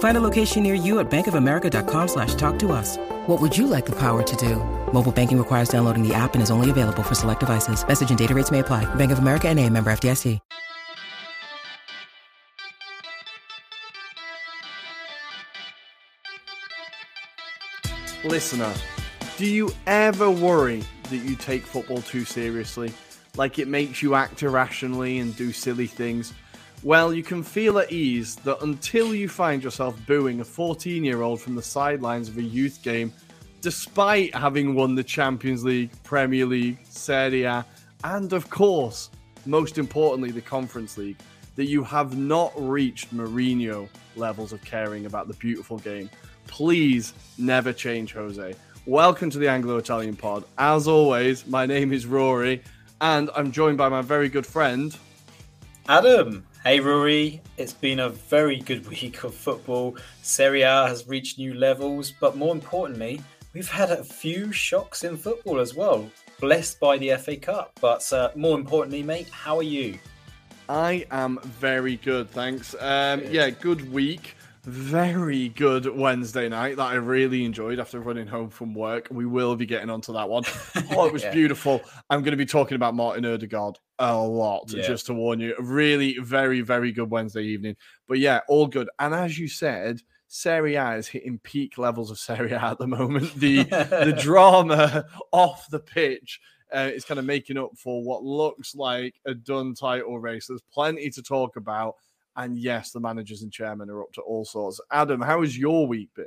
Find a location near you at bankofamerica.com slash talk to us. What would you like the power to do? Mobile banking requires downloading the app and is only available for select devices. Message and data rates may apply. Bank of America and a member FDIC. Listener, do you ever worry that you take football too seriously? Like it makes you act irrationally and do silly things? Well, you can feel at ease that until you find yourself booing a 14 year old from the sidelines of a youth game, despite having won the Champions League, Premier League, Serie A, and of course, most importantly, the Conference League, that you have not reached Mourinho levels of caring about the beautiful game. Please never change, Jose. Welcome to the Anglo Italian Pod. As always, my name is Ruairi, and I'm joined by my very good friend, Adam. Hey Ruairi, it's been a very good week of football. Serie A has reached new levels, but more importantly, we've had a few shocks in football as well. Blessed by the FA Cup, but uh, more importantly, mate, how are you? I am very good, thanks. Um, yeah, good week. Very good Wednesday night that I really enjoyed after running home from work. We will be getting onto that one. Oh, it was Yeah. beautiful. I'm going to be talking about Martin Odegaard a lot, Yeah. just to warn you. Really, very, very good Wednesday evening. But yeah, all good. And as you said, Serie A is hitting peak levels of Serie A at the moment. The the drama off the pitch uh, is kind of making up for what looks like a done title race. There's plenty to talk about. And yes, the managers and chairman are up to all sorts. Adam, how has your week been?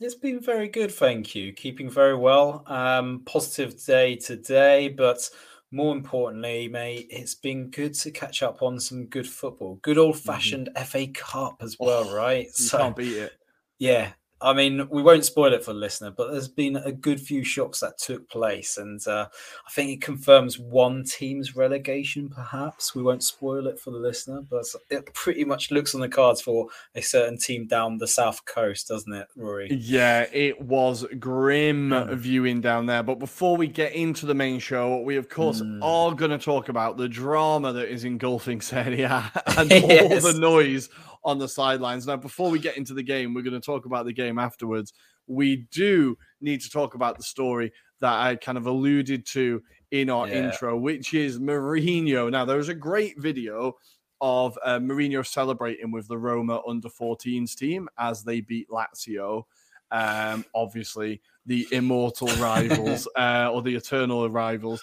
It's been very good, thank you. Keeping very well. Um, positive day today, but more importantly, mate, it's been good to catch up on some good football. Good old fashioned FA Cup as well, Oh, right? You can't beat it. Yeah, I mean, we won't spoil it for the listener, but there's been a good few shocks that took place, and uh, I think it confirms one team's relegation. Perhaps we won't spoil it for the listener, but it pretty much looks on the cards for a certain team down the south coast, doesn't it, Ruairi? Yeah, it was grim Mm. viewing down there. But before we get into the main show, we of course Mm. are going to talk about the drama that is engulfing Serie A and Yes. all the noise on the sidelines. Now, before we get into the game, we're going to talk about the game afterwards. We do need to talk about the story that I kind of alluded to in our Yeah. intro, which is Mourinho. Now, there was a great video of uh, Mourinho celebrating with the Roma under 14s team as they beat Lazio. Um, obviously, the immortal rivals uh, or the eternal rivals.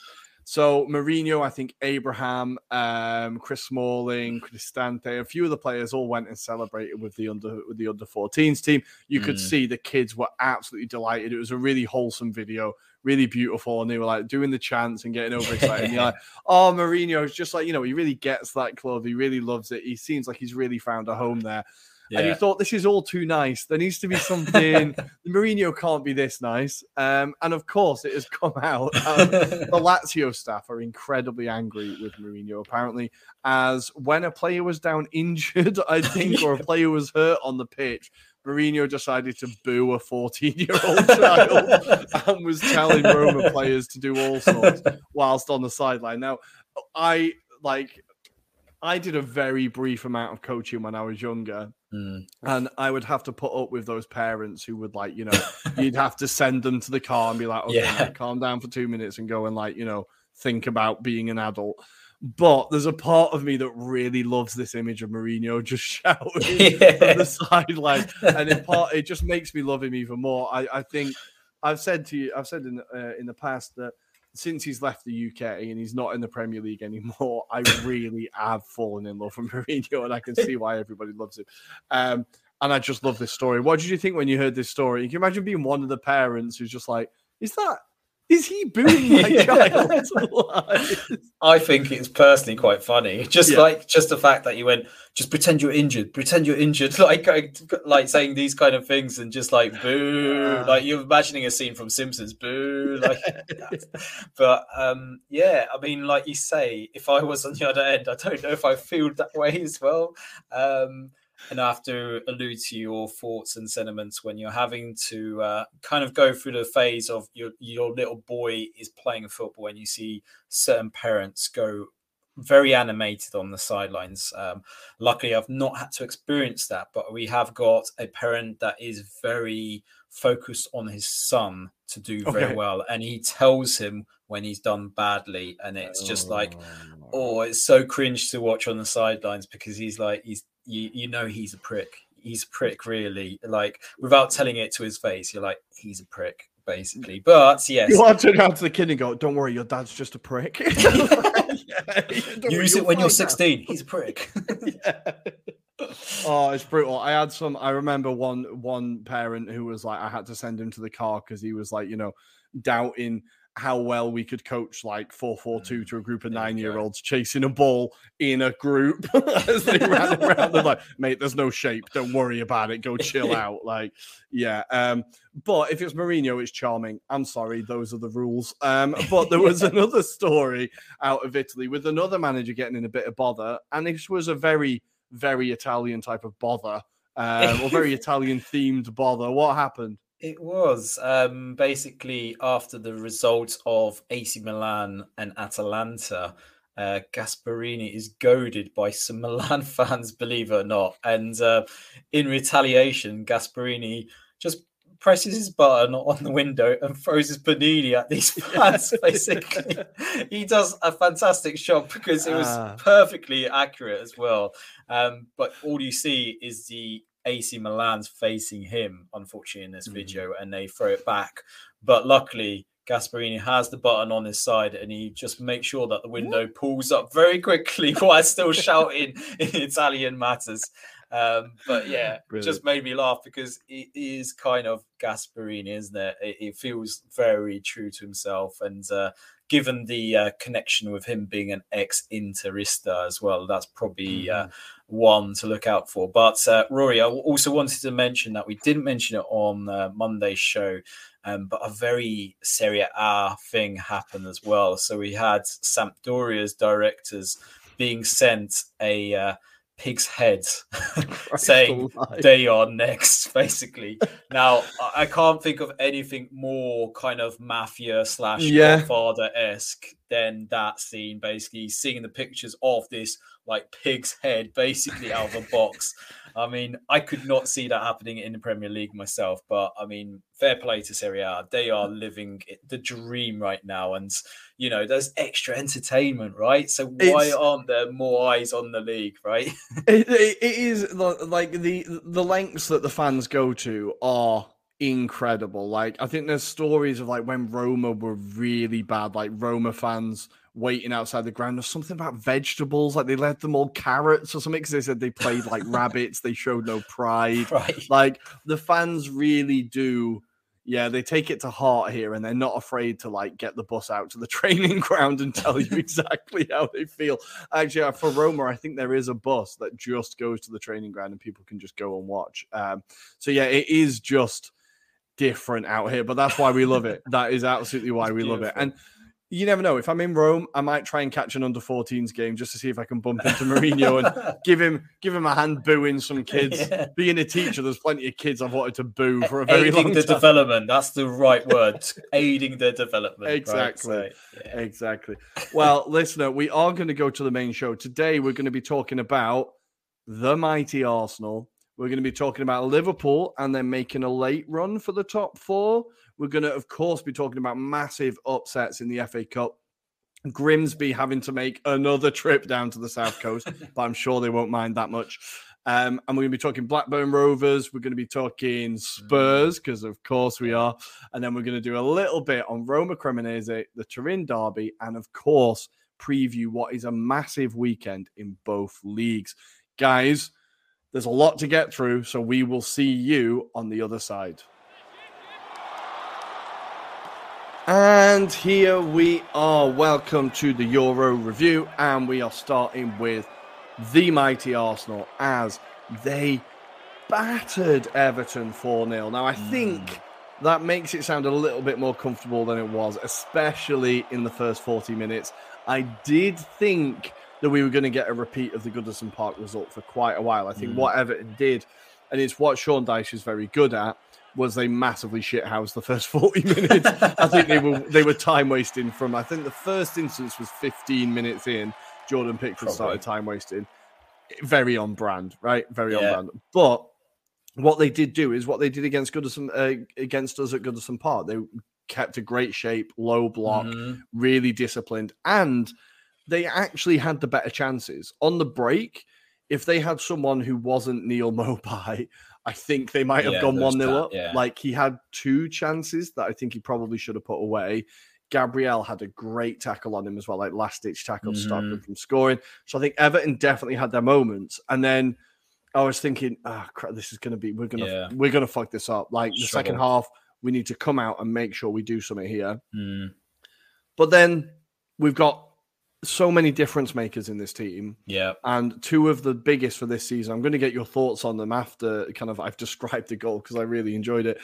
So Mourinho, I think Abraham, um, Chris Smalling, Cristante, a few of the players all went and celebrated with the under with the under 14s team. You could Mm. see the kids were absolutely delighted. It was a really wholesome video, really beautiful, and they were like doing the chants and getting overexcited. and you're like, oh, Mourinho is just like you know, he really gets that club. He really loves it. He seems like he's really found a home there. And you thought this is all too nice. There needs to be something. Mourinho can't be this nice. Um, and of course, it has come out. Um, the Lazio staff are incredibly angry with Mourinho, apparently, as when a player was down injured, I think, or a player was hurt on the pitch, Mourinho decided to boo a 14 year old child and was telling Roma players to do all sorts whilst on the sideline. Now, I like. I did a very brief amount of coaching when I was younger, Mm. and I would have to put up with those parents who would like, you know, you'd have to send them to the car and be like, okay, Yeah. mate, calm down for two minutes and go and like, you know, think about being an adult. But there's a part of me that really loves this image of Mourinho just shouting Yeah. from the sideline, and in part, it just makes me love him even more. I, I think I've said to you, I've said in uh, in the past that since he's left the UK and he's not in the Premier League anymore, I really have fallen in love with Mourinho, and I can see why everybody loves him. Um, and I just love this story. What did you think when you heard this story? You Can imagine being one of the parents who's just like, "Is that is he booing my child? I think it's personally quite funny. Just yeah. like just the fact that you went, just pretend you're injured, pretend you're injured, like like saying these kind of things and just like boo, like you're imagining a scene from Simpsons, boo, like. but um, yeah, I mean, like you say, if I was on the other end, I don't know if I feel that way as well. Um, and I have to allude to your thoughts and sentiments when you're having to uh, kind of go through the phase of your your little boy is playing football and you see certain parents go very animated on the sidelines. Um, luckily, I've not had to experience that, but we have got a parent that is very focused on his son to do very okay. well, and he tells him when he's done badly, and it's just oh. like, oh, it's so cringe to watch on the sidelines because he's like he's you you know he's a prick. He's a prick, really. Like without telling it to his face, you're like, he's a prick, basically. But yes, you want to turn around to the kid and go, "Don't worry, your dad's just a prick." yeah, Use it when you're 16. He's a prick. yeah. Oh, it's brutal. I had some. I remember one one parent who was like, I had to send him to the car because he was like, you know, doubting how well we could coach like 4-4-2 to a group of nine-year-olds chasing a ball in a group as they ran around. They're like, mate, there's no shape. Don't worry about it. Go chill out. Like, yeah. Um, but if it's Mourinho, it's charming. I'm sorry, those are the rules. Um, but there was another story out of Italy with another manager getting in a bit of bother, and this was a very, very Italian type of bother, um, or very Italian themed bother. What happened? It was um, basically after the results of AC Milan and Atalanta. Uh, Gasperini is goaded by some Milan fans, believe it or not. And uh, in retaliation, Gasperini just presses his button on the window and throws his panini at these fans. Basically, he does a fantastic shot because it was uh. perfectly accurate as well. Um, but all you see is the AC Milan's facing him, unfortunately, in this mm-hmm. video, and they throw it back. But luckily, Gasperini has the button on his side and he just makes sure that the window pulls up very quickly while still shouting in Italian matters. Um, but yeah, Brilliant. just made me laugh because it is kind of Gasperini, isn't it? It, it feels very true to himself. And uh, given the uh, connection with him being an ex Interista as well, that's probably uh, mm-hmm. One to look out for. But uh, Ruairi, I also wanted to mention that we didn't mention it on uh, Monday's show. Um, but a very Serie A thing happened as well. So we had Sampdoria's directors being sent a uh, pig's head saying they are next basically now i can't think of anything more kind of mafia slash yeah. godfather-esque than that scene basically seeing the pictures of this like pig's head basically out of a box I mean, I could not see that happening in the Premier League myself, but I mean, fair play to Serie A. They are living the dream right now, and you know, there's extra entertainment, right? So why it's, aren't there more eyes on the league, right? it, it is like the the lengths that the fans go to are incredible. Like I think there's stories of like when Roma were really bad, like Roma fans waiting outside the ground. There's something about vegetables, like they let them all carrots or something because they said they played like rabbits. They showed no pride. Right. Like the fans really do. Yeah, they take it to heart here, and they're not afraid to like get the bus out to the training ground and tell you exactly how they feel. Actually, uh, for Roma, I think there is a bus that just goes to the training ground, and people can just go and watch. Um, so yeah, it is just different out here, but that's why we love it. That is absolutely why we love it. And you never know. If I'm in Rome, I might try and catch an under 14s game just to see if I can bump into Mourinho and give him give him a hand booing some kids. Yeah. Being a teacher, there's plenty of kids I've wanted to boo for a very Aiding long time. the development. That's the right word. Aiding the development. Exactly. Right? So, yeah. Exactly. Well, listener, we are going to go to the main show. Today we're going to be talking about the mighty Arsenal. We're going to be talking about Liverpool and then making a late run for the top four. We're going to, of course, be talking about massive upsets in the FA Cup. Grimsby having to make another trip down to the south coast, but I'm sure they won't mind that much. Um, and we're going to be talking Blackburn Rovers. We're going to be talking Spurs, because of course we are. And then we're going to do a little bit on Roma Cremonese, the Turin Derby, and of course, preview what is a massive weekend in both leagues. Guys, there's a lot to get through, so we will see you on the other side. And here we are. Welcome to the Euro review, and we are starting with the mighty Arsenal as they battered Everton 4 0. Now, I think hmm. that makes it sound a little bit more comfortable than it was, especially in the first 40 minutes. I did think that we were going to get a repeat of the Goodison Park result for quite a while. I think hmm. what Everton did, and it's what Sean Dyche is very good at, was they massively shithoused the first 40 minutes. I think they were they were time wasting from I think the first instance was 15 minutes in. Jordan Pickford Probably. started time wasting. Very on brand, right? Very on brand. But what they did do is what they did against Goodison uh, against us at Goodison Park. They kept a great shape, low block, Mhm. really disciplined, and they actually had the better chances on the break. If they had someone who wasn't Neal Maupay, I think they might have Yeah, gone one 0 that, up. yeah. Like he had two chances that I think he probably should have put away. Gabriel had a great tackle on him as well, like last ditch tackle to stop Mm-hmm. him from scoring. So I think Everton definitely had their moments. And then I was thinking, ah, crap, this is going to be we're gonna Yeah. we're gonna fuck this up. Like the second half, we need to come out and make sure we do something here. Mm. But then we've got so many difference makers in this team, Yeah. and two of the biggest for this season. I'm going to get your thoughts on them after kind of I've described the goal because I really enjoyed it.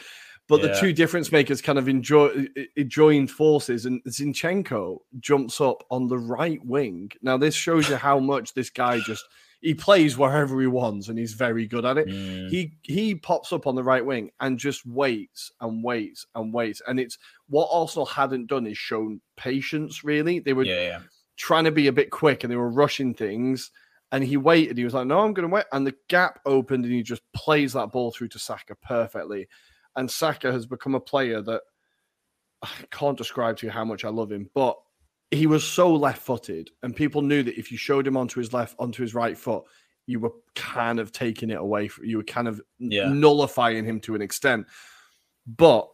But the two difference makers kind of enjoy joined forces, and Zinchenko jumps up on the right wing. Now this shows you how much this guy just he plays wherever he wants, and he's very good at it. Mm. He he pops up on the right wing and just waits and waits and waits. And it's what Arsenal hadn't done is shown patience. Really, they were Yeah. Yeah. Trying to be a bit quick and they were rushing things. And he waited. He was like, "No, I'm going to wait." And the gap opened, and he just plays that ball through to Saka perfectly. And Saka has become a player that I can't describe to you how much I love him, but he was so left-footed, and people knew that if you showed him onto his left, onto his right foot, you were kind of taking it away. From, you were kind of Yeah. nullifying him to an extent. But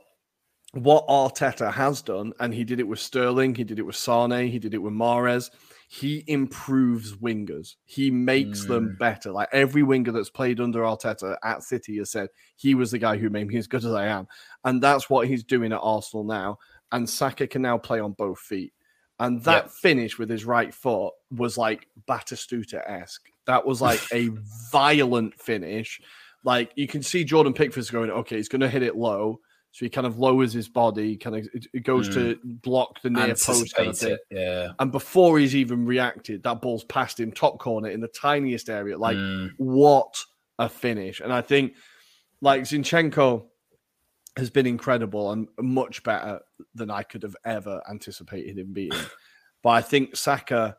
what Arteta has done, and he did it with Sterling, he did it with Sane, he did it with Mahrez. He improves wingers. He makes them mm. better. Like every winger that's played under Arteta at City has said, he was the guy who made me as good as I am. And that's what he's doing at Arsenal now. And Saka can now play on both feet. And that Yep. finish with his right foot was like Batistuta esque. That was like a violent finish. Like you can see Jordan Pickford's going, okay, he's going to hit it low. So he kind of lowers his body, kind of it, it goes to block the near post kind of thing. it. Yeah. And before he's even reacted, that ball's past him, top corner in the tiniest area. Like, Mm. what a finish! And I think, like Zinchenko has been incredible and much better than I could have ever anticipated him being. but I think Saka.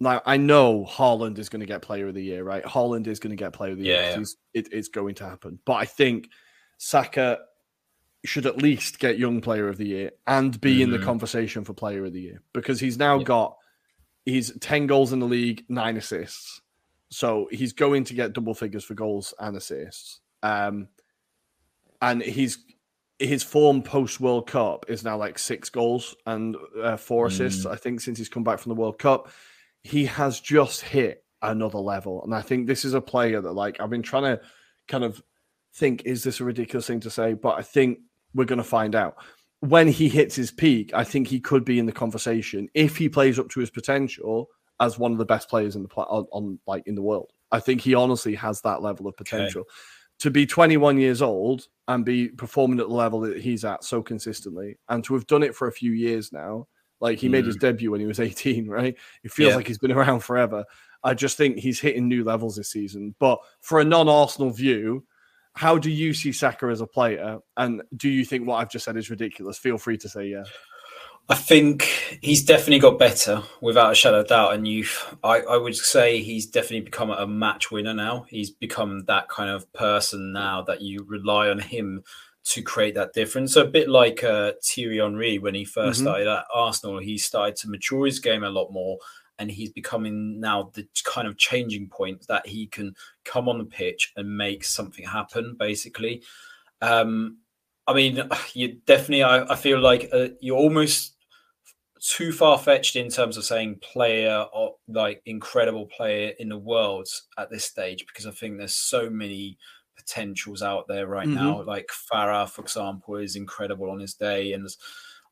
Now I know Haaland is going to get Player of the Year, right? Haaland is going to get Player of the Year. Yeah. It, it's going to happen. But I think Saka should at least get Young Player of the Year and be in the Mhm. conversation for Player of the Year because he's now Yeah. got he's ten goals in the league, nine assists. So he's going to get double figures for goals and assists. Um, and he's his form post World Cup is now like six goals and uh, four assists. I think since he's come back from the World Cup, he has just hit another level. And I think this is a player that like I've been trying to kind of think is this a ridiculous thing to say, but I think we're going to find out. When he hits his peak, I think he could be in the conversation if he plays up to his potential as one of the best players in the pla- on, on like in the world. I think he honestly has that level of potential. To be 21 years old and be performing at the level that he's at so consistently, and to have done it for a few years now, like he made his mm. debut when he was 18, right? It feels Yeah. like he's been around forever. I just think he's hitting new levels this season. But for a non-Arsenal view, how do you see Saka as a player? And do you think what I've just said is ridiculous? Feel free to say yeah. I think he's definitely got better without a shadow of doubt. And you, I, I would say he's definitely become a match winner now. He's become that kind of person now that you rely on him to create that difference. So a bit like uh, Thierry Henry when he 1st Mhm. started at Arsenal, he started to mature his game a lot more. And he's becoming now the kind of changing point that he can come on the pitch and make something happen. Basically, um, I mean, you definitely. I, I feel like uh, you're almost too far fetched in terms of saying player or like incredible player in the world at this stage because I think there's so many potentials out there right mm-hmm. now. Like Farah, for example, is incredible on his day, and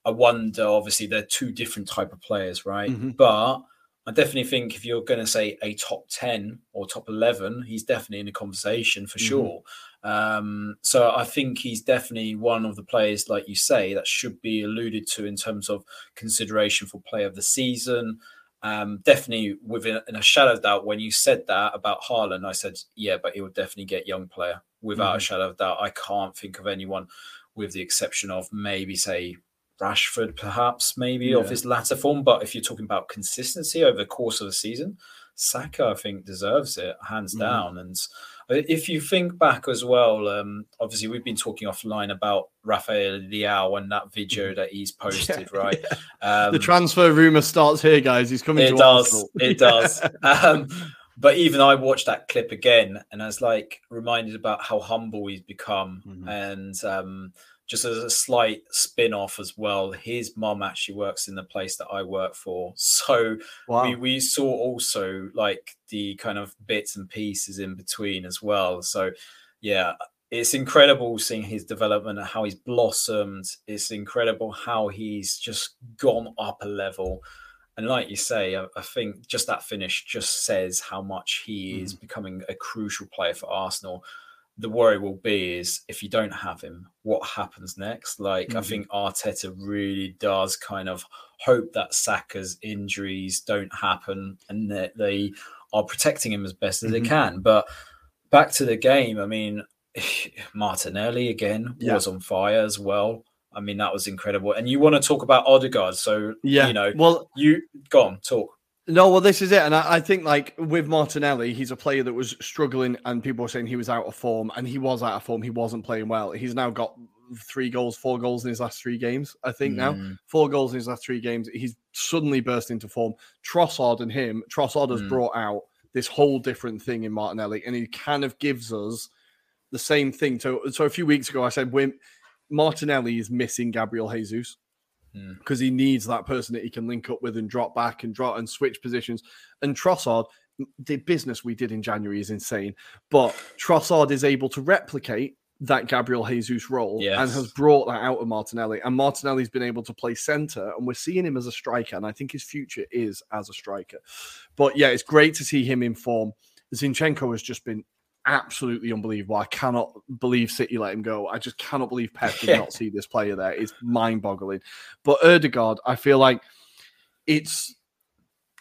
I wonder. Obviously, they're two different type of players, right? Mm-hmm. But I definitely think if you're going to say a top ten or top eleven, he's definitely in the conversation for mm-hmm. sure. Um, so I think he's definitely one of the players, like you say, that should be alluded to in terms of consideration for player of the season. Um, definitely within in a shadow of doubt, when you said that about Haaland, I said, yeah, but he will definitely get young player without mm-hmm. a shadow of doubt. I can't think of anyone with the exception of maybe say Rashford, perhaps maybe yeah. of his latter form. But if you're talking about consistency over the course of the season, Saka, I think, deserves it hands mm-hmm. down. And if you think back as well, um, obviously we've been talking offline about Rafael Leao and that video mm-hmm. that he's posted, yeah, right? Yeah. Um, the transfer rumor starts here, guys. He's coming. It does. It does. um, but even I watched that clip again, and I was like reminded about how humble he's become, mm-hmm. and um, just as a slight spin off as well, his mom actually works in the place that I work for. So wow. we, we saw also like the kind of bits and pieces in between as well. So yeah, it's incredible seeing his development and how he's blossomed. It's incredible how he's just gone up a level. And like you say, I, I think just that finish just says how much he is mm. becoming a crucial player for Arsenal the worry will be is if you don't have him, what happens next? Like mm-hmm. I think Arteta really does kind of hope that Saka's injuries don't happen and that they are protecting him as best as mm-hmm. they can. But back to the game, I mean, Martinelli again yeah. was on fire as well. I mean, that was incredible. And you want to talk about Odegaard, so yeah, you know, well, you go on, talk. No, well, this is it, and I, I, think like with Martinelli, he's a player that was struggling, and people were saying he was out of form, and he was out of form. He wasn't playing well. He's now got three goals, four goals in his last three games. I think mm. now four goals in his last three games. He's suddenly burst into form. Trossard and him, Trossard has mm. brought out this whole different thing in Martinelli, and he kind of gives us the same thing. So, so a few weeks ago, I said when Martinelli is missing Gabriel Jesus because mm. he needs that person that he can link up with and drop back and drop and switch positions. And Trossard, the business we did in January is insane, but Trossard is able to replicate that Gabriel Jesus role yes. and has brought that out of Martinelli. And Martinelli's been able to play center, and we're seeing him as a striker. And I think his future is as a striker. But yeah, it's great to see him in form. Zinchenko has just been absolutely unbelievable. I cannot believe City let him go. I just cannot believe Pep did not see this player there. It's mind boggling. But Odegaard, I feel like it's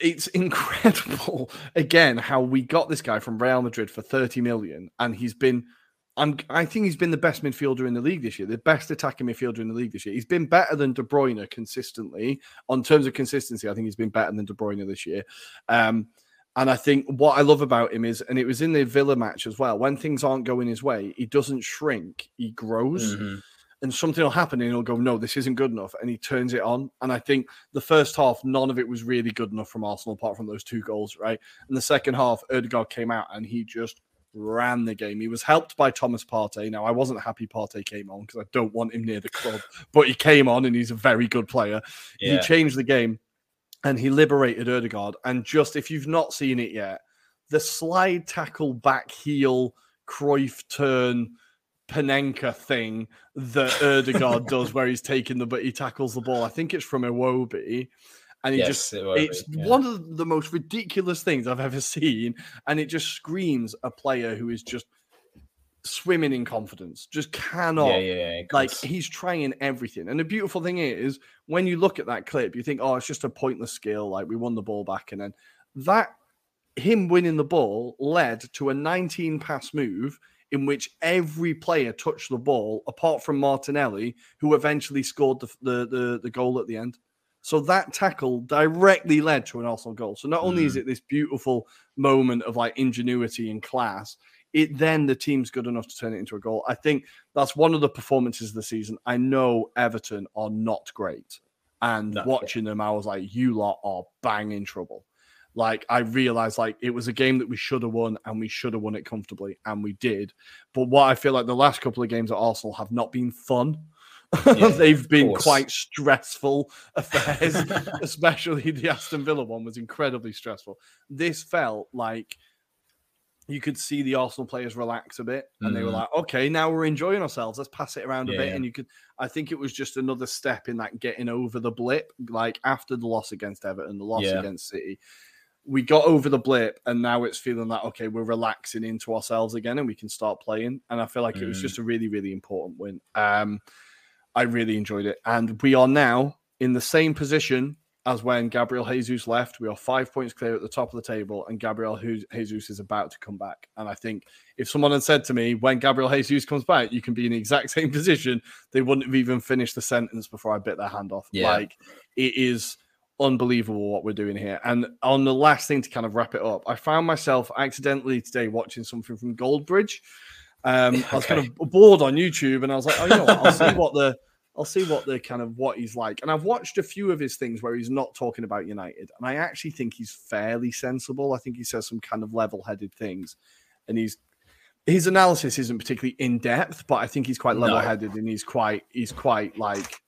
it's incredible again how we got this guy from Real Madrid for 30 million and he's been I'm, I think he's been the best midfielder in the league this year, the best attacking midfielder in the league this year. He's been better than De Bruyne consistently. On terms of consistency, I think he's been better than De Bruyne this year. Um, and I think what I love about him is, and it was in the Villa match as well, when things aren't going his way, he doesn't shrink, he grows. Mm-hmm. And something will happen and he'll go, No, this isn't good enough. And he turns it on. And I think the first half, none of it was really good enough from Arsenal, apart from those two goals, right? And the second half, Odegaard came out and he just ran the game. He was helped by Thomas Partey. Now, I wasn't happy Partey came on because I don't want him near the club, but he came on and he's a very good player. Yeah. He changed the game and he liberated Odegaard. And just if you've not seen it yet, the slide tackle back heel Cruyff turn Panenka thing that Odegaard does, where he's taking the but he tackles the ball. I think it's from Iwobi. And he yes, just it it's yeah. one of the most ridiculous things I've ever seen. And it just screams a player who is just swimming in confidence. Just cannot. Yeah, yeah, yeah like he's trying everything. And the beautiful thing is, when you look at that clip, you think, oh, it's just a pointless skill. Like we won the ball back, and then that him winning the ball led to a 19 pass move in which every player touched the ball apart from Martinelli, who eventually scored the, the, the, the goal at the end. So that tackle directly led to an Arsenal goal. So not only mm. is it this beautiful moment of like ingenuity and class, it then the team's good enough to turn it into a goal. I think that's one of the performances of the season. I know Everton are not great, and watching them, I was like, you lot are bang in trouble. like I realized like it was a game that we should have won and we should have won it comfortably and we did. But what I feel like the last couple of games at Arsenal have not been fun. Yeah, They've been quite stressful affairs, especially the Aston Villa one was incredibly stressful. This felt like you could see the Arsenal players relax a bit and mm. they were mm. like, okay, now we're enjoying ourselves. Let's pass it around a bit. And you could, I think it was just another step in that getting over the blip. Like after the loss against Everton, the loss yeah. against City, we got over the blip and now it's feeling like okay we're relaxing into ourselves again and we can start playing and i feel like mm. it was mm. just a really really important win um i really enjoyed it and we are now in the same position as when gabriel jesus left we are five points clear at the top of the table and gabriel jesus is about to come back and i think if someone had said to me when gabriel jesus comes back you can be in the exact same position they wouldn't have even finished the sentence before i bit their hand off yeah. like it is unbelievable what we're doing here. And on the last thing to kind of wrap it up, I found myself accidentally today watching something from Goldbridge. Um, okay. I was kind of bored on YouTube, and I was like, oh, you know what? I'll see what the I'll see what the kind of what he's like. And I've watched a few of his things where he's not talking about United, and I actually think he's fairly sensible. I think he says some kind of level-headed things, and he's his analysis isn't particularly in depth, but I think he's quite level-headed no. and he's quite he's quite like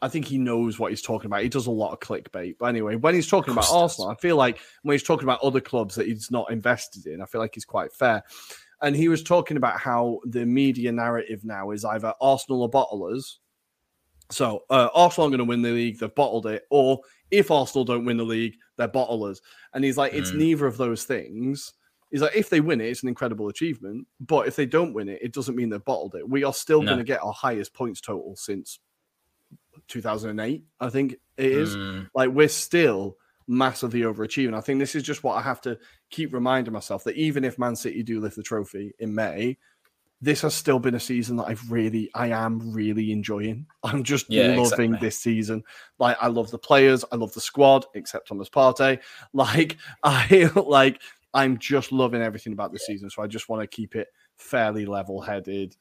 I think he knows what he's talking about. He does a lot of clickbait. But anyway, when he's talking about Arsenal, I feel like when he's talking about other clubs that he's not invested in, I feel like he's quite fair. And he was talking about how the media narrative now is either Arsenal are bottlers. So uh, Arsenal are going to win the league, they've bottled it. Or if Arsenal don't win the league, they're bottlers. And he's like, it's mm. neither of those things. He's like, if they win it, it's an incredible achievement. But if they don't win it, it doesn't mean they've bottled it. We are still no. going to get our highest points total since 2008, I think it is. Mm. Like we're still massively overachieving. I think this is just what I have to keep reminding myself that even if Man City do lift the trophy in May, this has still been a season that I've really, I am really enjoying. I'm just yeah, loving exactly. this season. Like I love the players, I love the squad, except Thomas Partey. Like I like, I'm just loving everything about this season. So I just want to keep it fairly level-headed.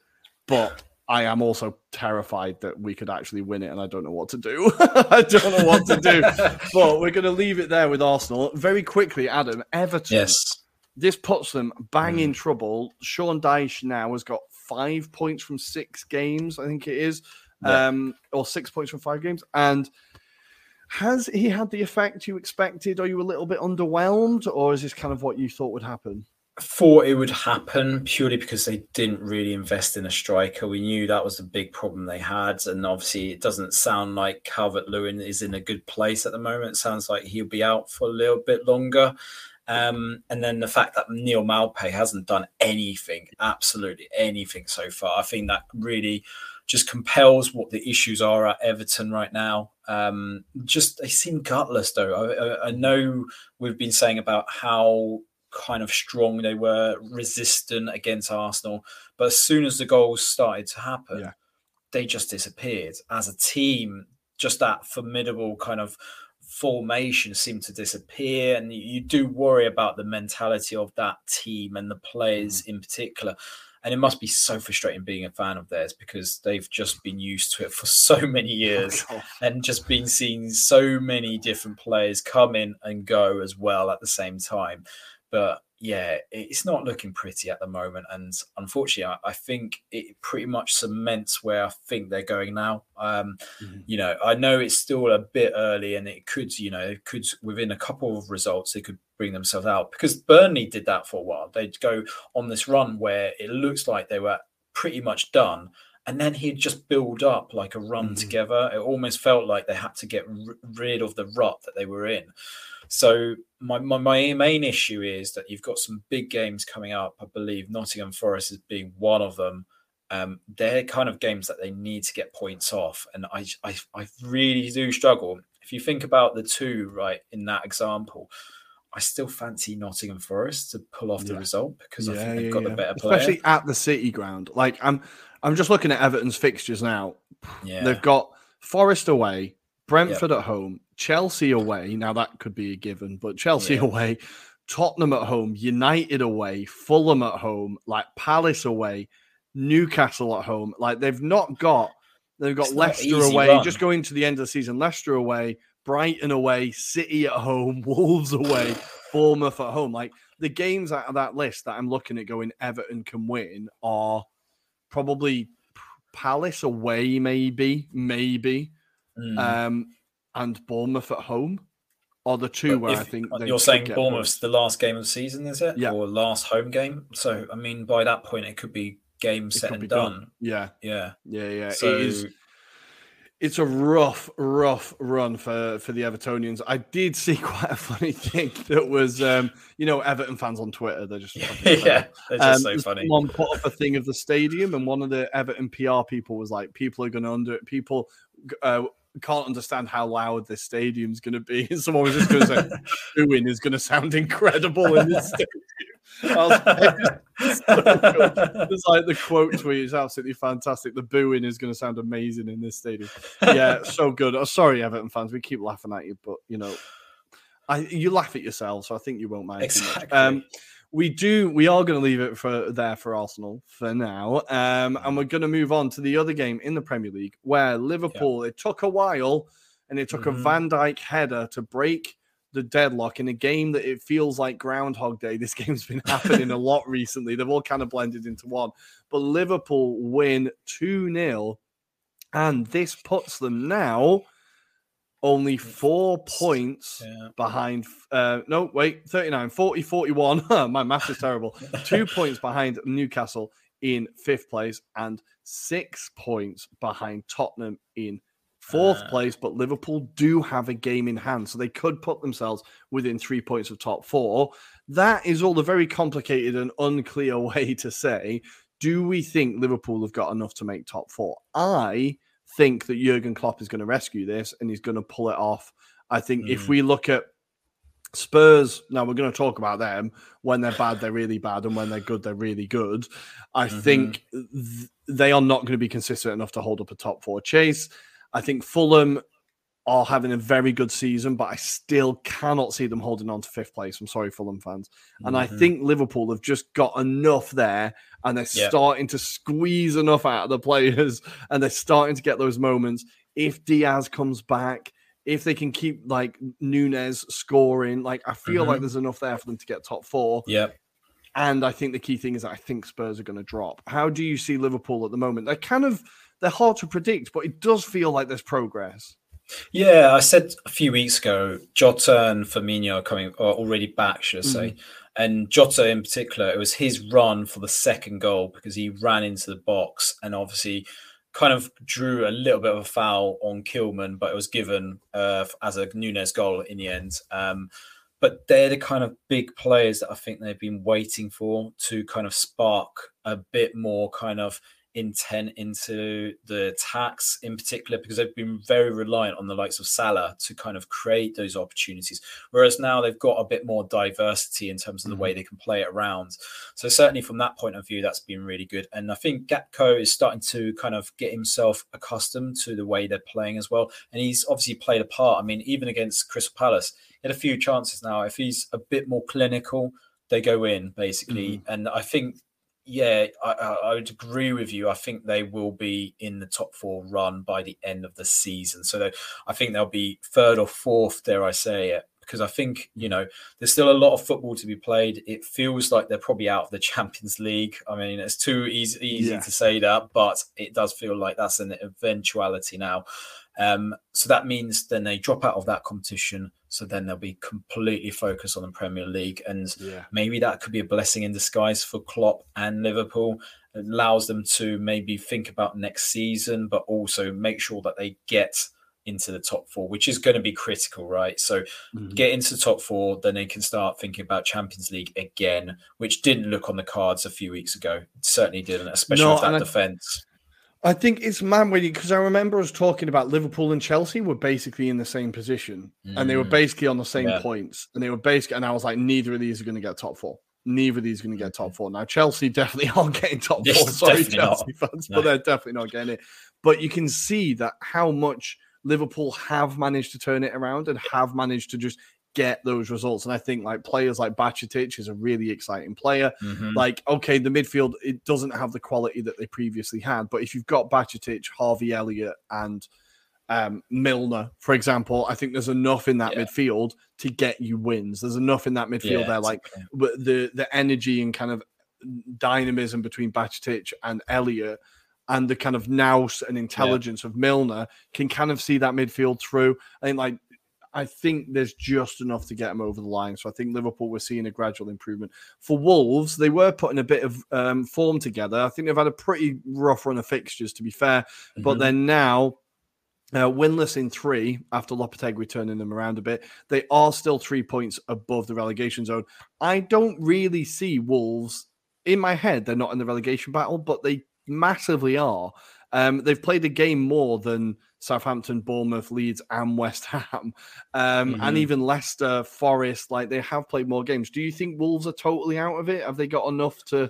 But I am also terrified that we could actually win it, and I don't know what to do. I don't know what to do. but we're going to leave it there with Arsenal. Very quickly, Adam, Everton. Yes. This puts them bang mm. in trouble. Sean Dyche now has got five points from six games, I think it is, yeah. um, or six points from five games. And has he had the effect you expected? Are you a little bit underwhelmed, or is this kind of what you thought would happen? thought it would happen purely because they didn't really invest in a striker. We knew that was the big problem they had, and obviously it doesn't sound like Calvert Lewin is in a good place at the moment. It sounds like he'll be out for a little bit longer. Um, and then the fact that Neal Maupay hasn't done anything, absolutely anything so far, I think that really just compels what the issues are at Everton right now. Um, just they seem gutless, though. I, I, I know we've been saying about how kind of strong they were, resistant against Arsenal. But as soon as the goals started to happen, yeah. they just disappeared. As a team, just that formidable kind of formation seemed to disappear. And you do worry about the mentality of that team and the players mm. in particular. And it must be so frustrating being a fan of theirs because they've just been used to it for so many oh, years oh, and just been seeing so many different players come in and go as well at the same time. But yeah, it's not looking pretty at the moment. And unfortunately, I, think it pretty much cements where I think they're going now. Um, mm-hmm. You know, I know it's still a bit early and it could, you know, it could within a couple of results, they could bring themselves out because Burnley did that for a while. They'd go on this run where it looks like they were pretty much done. And then he'd just build up like a run mm-hmm. together. It almost felt like they had to get rid of the rut that they were in. So my, my, my main issue is that you've got some big games coming up. I believe Nottingham Forest is being one of them. Um, they're kind of games that they need to get points off, and I, I I really do struggle. If you think about the two right in that example, I still fancy Nottingham Forest to pull off the result because yeah, I think they've yeah, got yeah. the better player, especially at the City ground. Like I'm, I'm just looking at Everton's fixtures now. Yeah, they've got Forest away, Brentford yep. at home, Chelsea away. Now that could be a given, but Chelsea yeah. away, Tottenham at home, United away, Fulham at home, like Palace away, Newcastle at home. Like they've not got they've got it's Leicester away. Run. Just going to the end of the season, Leicester away, Brighton away, City at home, Wolves away, Bournemouth at home. Like the games out of that list that I'm looking at going Everton can win are probably Palace away, maybe, maybe, mm. um, and Bournemouth at home are the two but where if, I think you're saying Bournemouth's the last game of the season, is it? Yeah. Or last home game. So I mean, by that point, it could be game it set and done. done. Yeah, yeah, yeah, yeah. So, it is it's a rough, rough run for for the Evertonians. I did see quite a funny thing that was, um, you know, Everton fans on Twitter. They're just yeah, they're just um, so funny. One put up a thing of the stadium, and one of the Everton PR people was like, "People are going to under it. people." Uh, can't understand how loud this stadium's going to be. And someone was just going to say, "Booing is going to sound incredible in this stadium." it's like the quote tweet is absolutely fantastic. The booing is going to sound amazing in this stadium. Yeah, so good. Oh, sorry, Everton fans, we keep laughing at you, but you know, I you laugh at yourself, so I think you won't mind. Exactly. Um, we do. We are going to leave it for there for Arsenal for now, um, and we're going to move on to the other game in the Premier League where Liverpool. Yeah. It took a while, and it took mm-hmm. a Van Dijk header to break the deadlock in a game that it feels like Groundhog Day. This game's been happening a lot recently. They've all kind of blended into one. But Liverpool win 2 0, and this puts them now only four points yeah. behind. Uh, no, wait, 39, 40, 41. My math is terrible. Two points behind Newcastle in fifth place, and six points behind Tottenham in fourth uh, place, but Liverpool do have a game in hand, so they could put themselves within three points of top four. That is all a very complicated and unclear way to say, do we think Liverpool have got enough to make top four? I think that Jurgen Klopp is going to rescue this and he's going to pull it off. I think mm. if we look at Spurs, now we're going to talk about them. When they're bad, they're really bad, and when they're good, they're really good. I mm-hmm. think th- they are not going to be consistent enough to hold up a top four chase. I think Fulham are having a very good season, but I still cannot see them holding on to fifth place. I'm sorry, Fulham fans. And mm-hmm. I think Liverpool have just got enough there and they're starting to squeeze enough out of the players and they're starting to get those moments. If Diaz comes back, if they can keep like Nunez scoring, like I feel mm-hmm. like there's enough there for them to get top four. Yeah. And I think the key thing is that I think Spurs are going to drop. How do you see Liverpool at the moment? They're kind of they're hard to predict, but it does feel like there's progress. Yeah, I said a few weeks ago, Jota and Firmino are coming are already back, should I say. Mm-hmm. And Jota in particular, it was his run for the second goal because he ran into the box and obviously kind of drew a little bit of a foul on Kilman, but it was given uh, as a Nunez goal in the end. Um, but they're the kind of big players that I think they've been waiting for to kind of spark a bit more kind of intent into the attacks in particular because they've been very reliant on the likes of Salah to kind of create those opportunities. Whereas now they've got a bit more diversity in terms of the mm-hmm. way they can play it around. So certainly from that point of view, that's been really good. And I think Gakpo is starting to kind of get himself accustomed to the way they're playing as well. And he's obviously played a part. I mean, even against Crystal Palace, he had a few chances now. If he's a bit more clinical, they go in basically. Mm-hmm. And I think yeah, I, I, would agree with you. I think they will be in the top four run by the end of the season. So they, I think they'll be third or fourth, dare I say it, because I think, you know, there's still a lot of football to be played. It feels like they're probably out of the Champions League. I mean, it's too easy, easy yeah. to say that, but it does feel like that's an eventuality now. Um, so that means then they drop out of that competition. So then they'll be completely focused on the Premier League. And yeah. maybe that could be a blessing in disguise for Klopp and Liverpool. It allows them to maybe think about next season, but also make sure that they get into the top four, which is going to be critical, right? So mm-hmm. get into the top four, then they can start thinking about Champions League again, which didn't look on the cards a few weeks ago. It certainly didn't, especially no, with that defense. I think it's man when because I remember us talking about Liverpool and Chelsea were basically in the same position mm. and they were mm. basically on the same yeah. points and they were basically and I was like neither of these are going to get top four. Neither of these are going to get top four. Now Chelsea definitely aren't getting top four. Sorry, Chelsea not. fans, no. but they're definitely not getting it. But you can see that how much Liverpool have managed to turn it around and have managed to just get those results. And I think like players like Bajcetic is a really exciting player. Mm-hmm. Like, okay, the midfield it doesn't have the quality that they previously had, but if you've got Bajcetic, Harvey Elliott, and um, Milner, for example. I think there's enough in that Yeah. midfield to get you wins. There's enough in that midfield Yeah, there, like w- the the energy and kind of dynamism between Bacic and Elliott, and the kind of nous and intelligence of Milner can kind of see that midfield through. I think like. I think there's just enough to get them over the line. So I think Liverpool we're seeing a gradual improvement. For Wolves, they were putting a bit of um, form together. I think they've had a pretty rough run of fixtures, to be fair. But Mhm. they're now uh, winless in three after Lopetegui turning them around a bit. They are still three points above the relegation zone. I don't really see Wolves in my head. They're not in the relegation battle, but they massively are. Um, they've played a game more than Southampton, Bournemouth, Leeds, and West Ham, um, and Mhm. even Leicester, Forest. Like they have played more games. Do you think Wolves are totally out of it? Have they got enough to?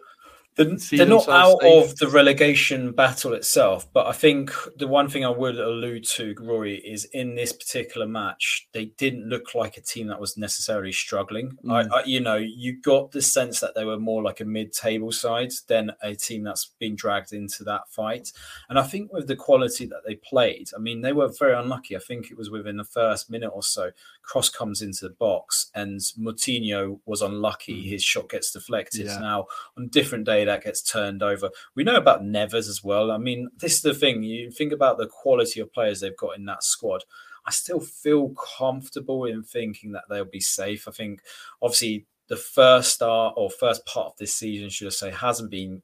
They're, they're not out safe. of the relegation battle itself, but I think the one thing I would allude to, Ruairi, is in this particular match, they didn't look like a team that was necessarily struggling. Mm. I, you know, you got the sense that they were more like a mid-table side than a team that's been dragged into that fight. And I think with the quality that they played, I mean, they were very unlucky. I think it was within the first minute or so, Cross comes into the box and Moutinho was unlucky. His shot gets deflected. Yeah. Now, on different that gets turned over. We know about Neves as well. I mean, this is the thing. You think about the quality of players they've got in that squad. I still feel comfortable in thinking that they'll be safe. I think, obviously, the first start or first part of this season, should I say, hasn't been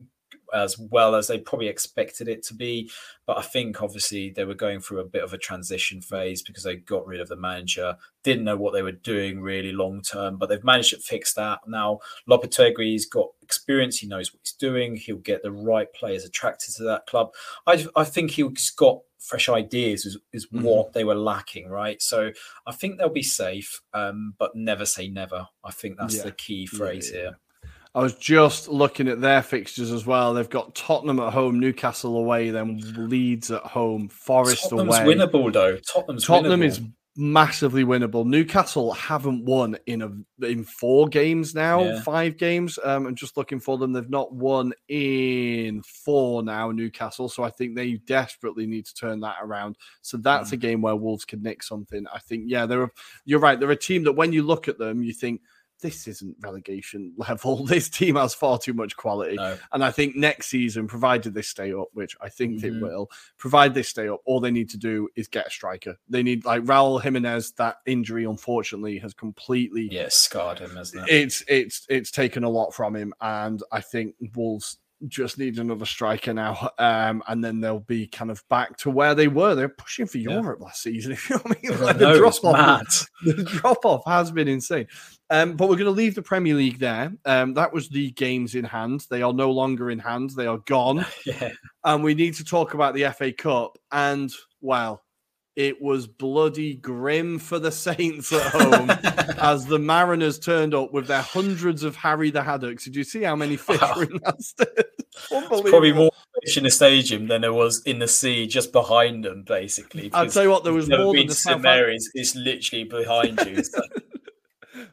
as well as they probably expected it to be. But I think obviously they were going through a bit of a transition phase because they got rid of the manager, didn't know what they were doing really long term, but they've managed to fix that. Now Lopetegui's got experience, he knows what he's doing, he'll get the right players attracted to that club. I I think he's got fresh ideas is, is Mhm. what they were lacking, right? So I think they'll be safe, um, but never say never. I think that's Yeah. the key Yeah, phrase yeah, here. I was just looking at their fixtures as well. They've got Tottenham at home, Newcastle away, then Leeds at home, Forest Tottenham's away. Tottenham's winnable though. Tottenham's Tottenham winnable. is massively winnable. Newcastle haven't won in a in four games now, Yeah. five games. Um, I'm just looking for them. They've not won in four now, Newcastle. So I think they desperately need to turn that around. So that's Mm. a game where Wolves can nick something. I think, yeah, they're a, you're right. They're a team that when you look at them, you think this isn't relegation level. This team has far too much quality. no. And I think next season, provided they stay up, which I think they Mhm. will, provide they stay up, all they need to do is get a striker. They need like Raul Jimenez. That injury, unfortunately, has completely Yeah, scarred him, hasn't it? it's it's it's taken a lot from him, and I think Wolves just need another striker now, um, and then they'll be kind of back to where they were. They're pushing for Yeah. Europe last season. If you know what I mean, I like know, the drop off, the drop off has been insane. Um, but we're going to leave the Premier League there. Um, that was the games in hand. They are no longer in hand. They are gone Yeah. and we need to talk about the FA Cup. And well, it was bloody grim for the Saints at home as the Mariners turned up with their hundreds of Harry the Haddocks. Did you see how many fish Wow. were in that stadium? Probably more fish in the stadium than there was in the sea just behind them, basically. I'll tell you what, there was more than the St Mary's. It's literally behind you. so-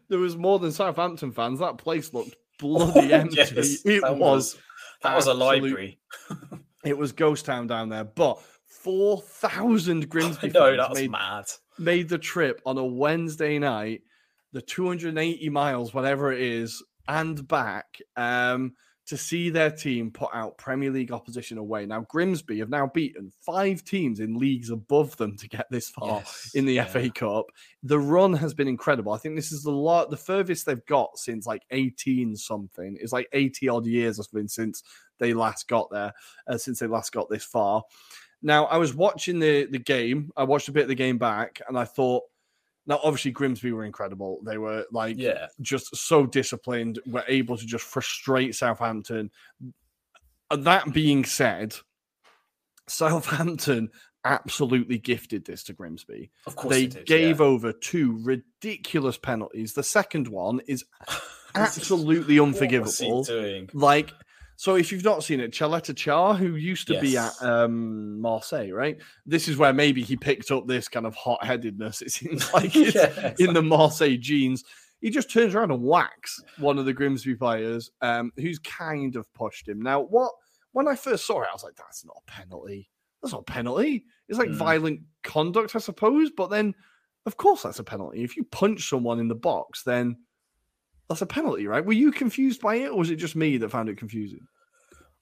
there was more than Southampton fans. That place looked bloody empty. Yes, it that was. that was a library. It was ghost town down there. But four thousand Grimsby No, fans that was made mad. made the trip on a Wednesday night, the 280 miles, whatever it is, and back um, to see their team put out Premier League opposition away. Now, Grimsby have now beaten five teams in leagues above them to get this far Yes, in the yeah. FA Cup. The run has been incredible. I think this is the lot, the furthest they've got since like 18 something. It's like 80 odd years has been since they last got there, uh, since they last got this far. Now, I was watching the the game. I watched a bit of the game back, and I thought, now obviously Grimsby were incredible. They were like Yeah. just so disciplined, were able to just frustrate Southampton. That being said, Southampton absolutely gifted this to Grimsby. Of course They did, gave yeah. over two ridiculous penalties. The second one is absolutely What was he unforgivable. doing? Like, so if you've not seen it, Caleta-Car, who used to be at um, Marseille, right? This is where maybe he picked up this kind of hot headedness. It seems like it's Yeah, in the Marseille genes. He just turns around and whacks one of the Grimsby players, um, who's kind of pushed him. Now, what when I first saw it, I was like, "That's not a penalty. that's not a penalty. It's like Mm. violent conduct, I suppose. But then, of course, that's a penalty. If you punch someone in the box, then that's a penalty, right? Were you confused by it, or was it just me that found it confusing?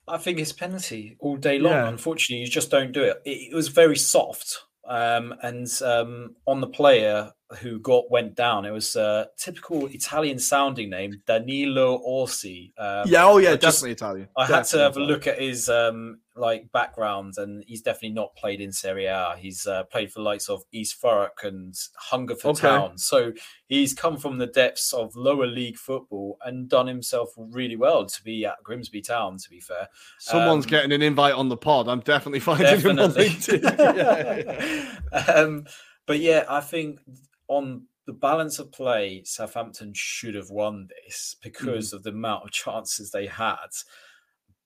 I think it's penalty all day long. Yeah. Unfortunately, you just don't do it. It, it was very soft. Um, and um, on the player who got went down, it was a typical Italian sounding name, Danilo Orsi. Um, yeah, oh yeah, definitely Italian. I had to have a look at his um, like background, and he's definitely not played in Serie A. He's uh, played for the likes of East Thurrock and Hungerford Okay. Town. So he's come from the depths of lower league football and done himself really well to be at Grimsby Town. To be fair, Someone's Um, getting an invite on the pod. I'm definitely finding him on. LinkedIn. Yeah. um, but yeah, I think on the balance of play, Southampton should have won this because Mm-hmm. of the amount of chances they had.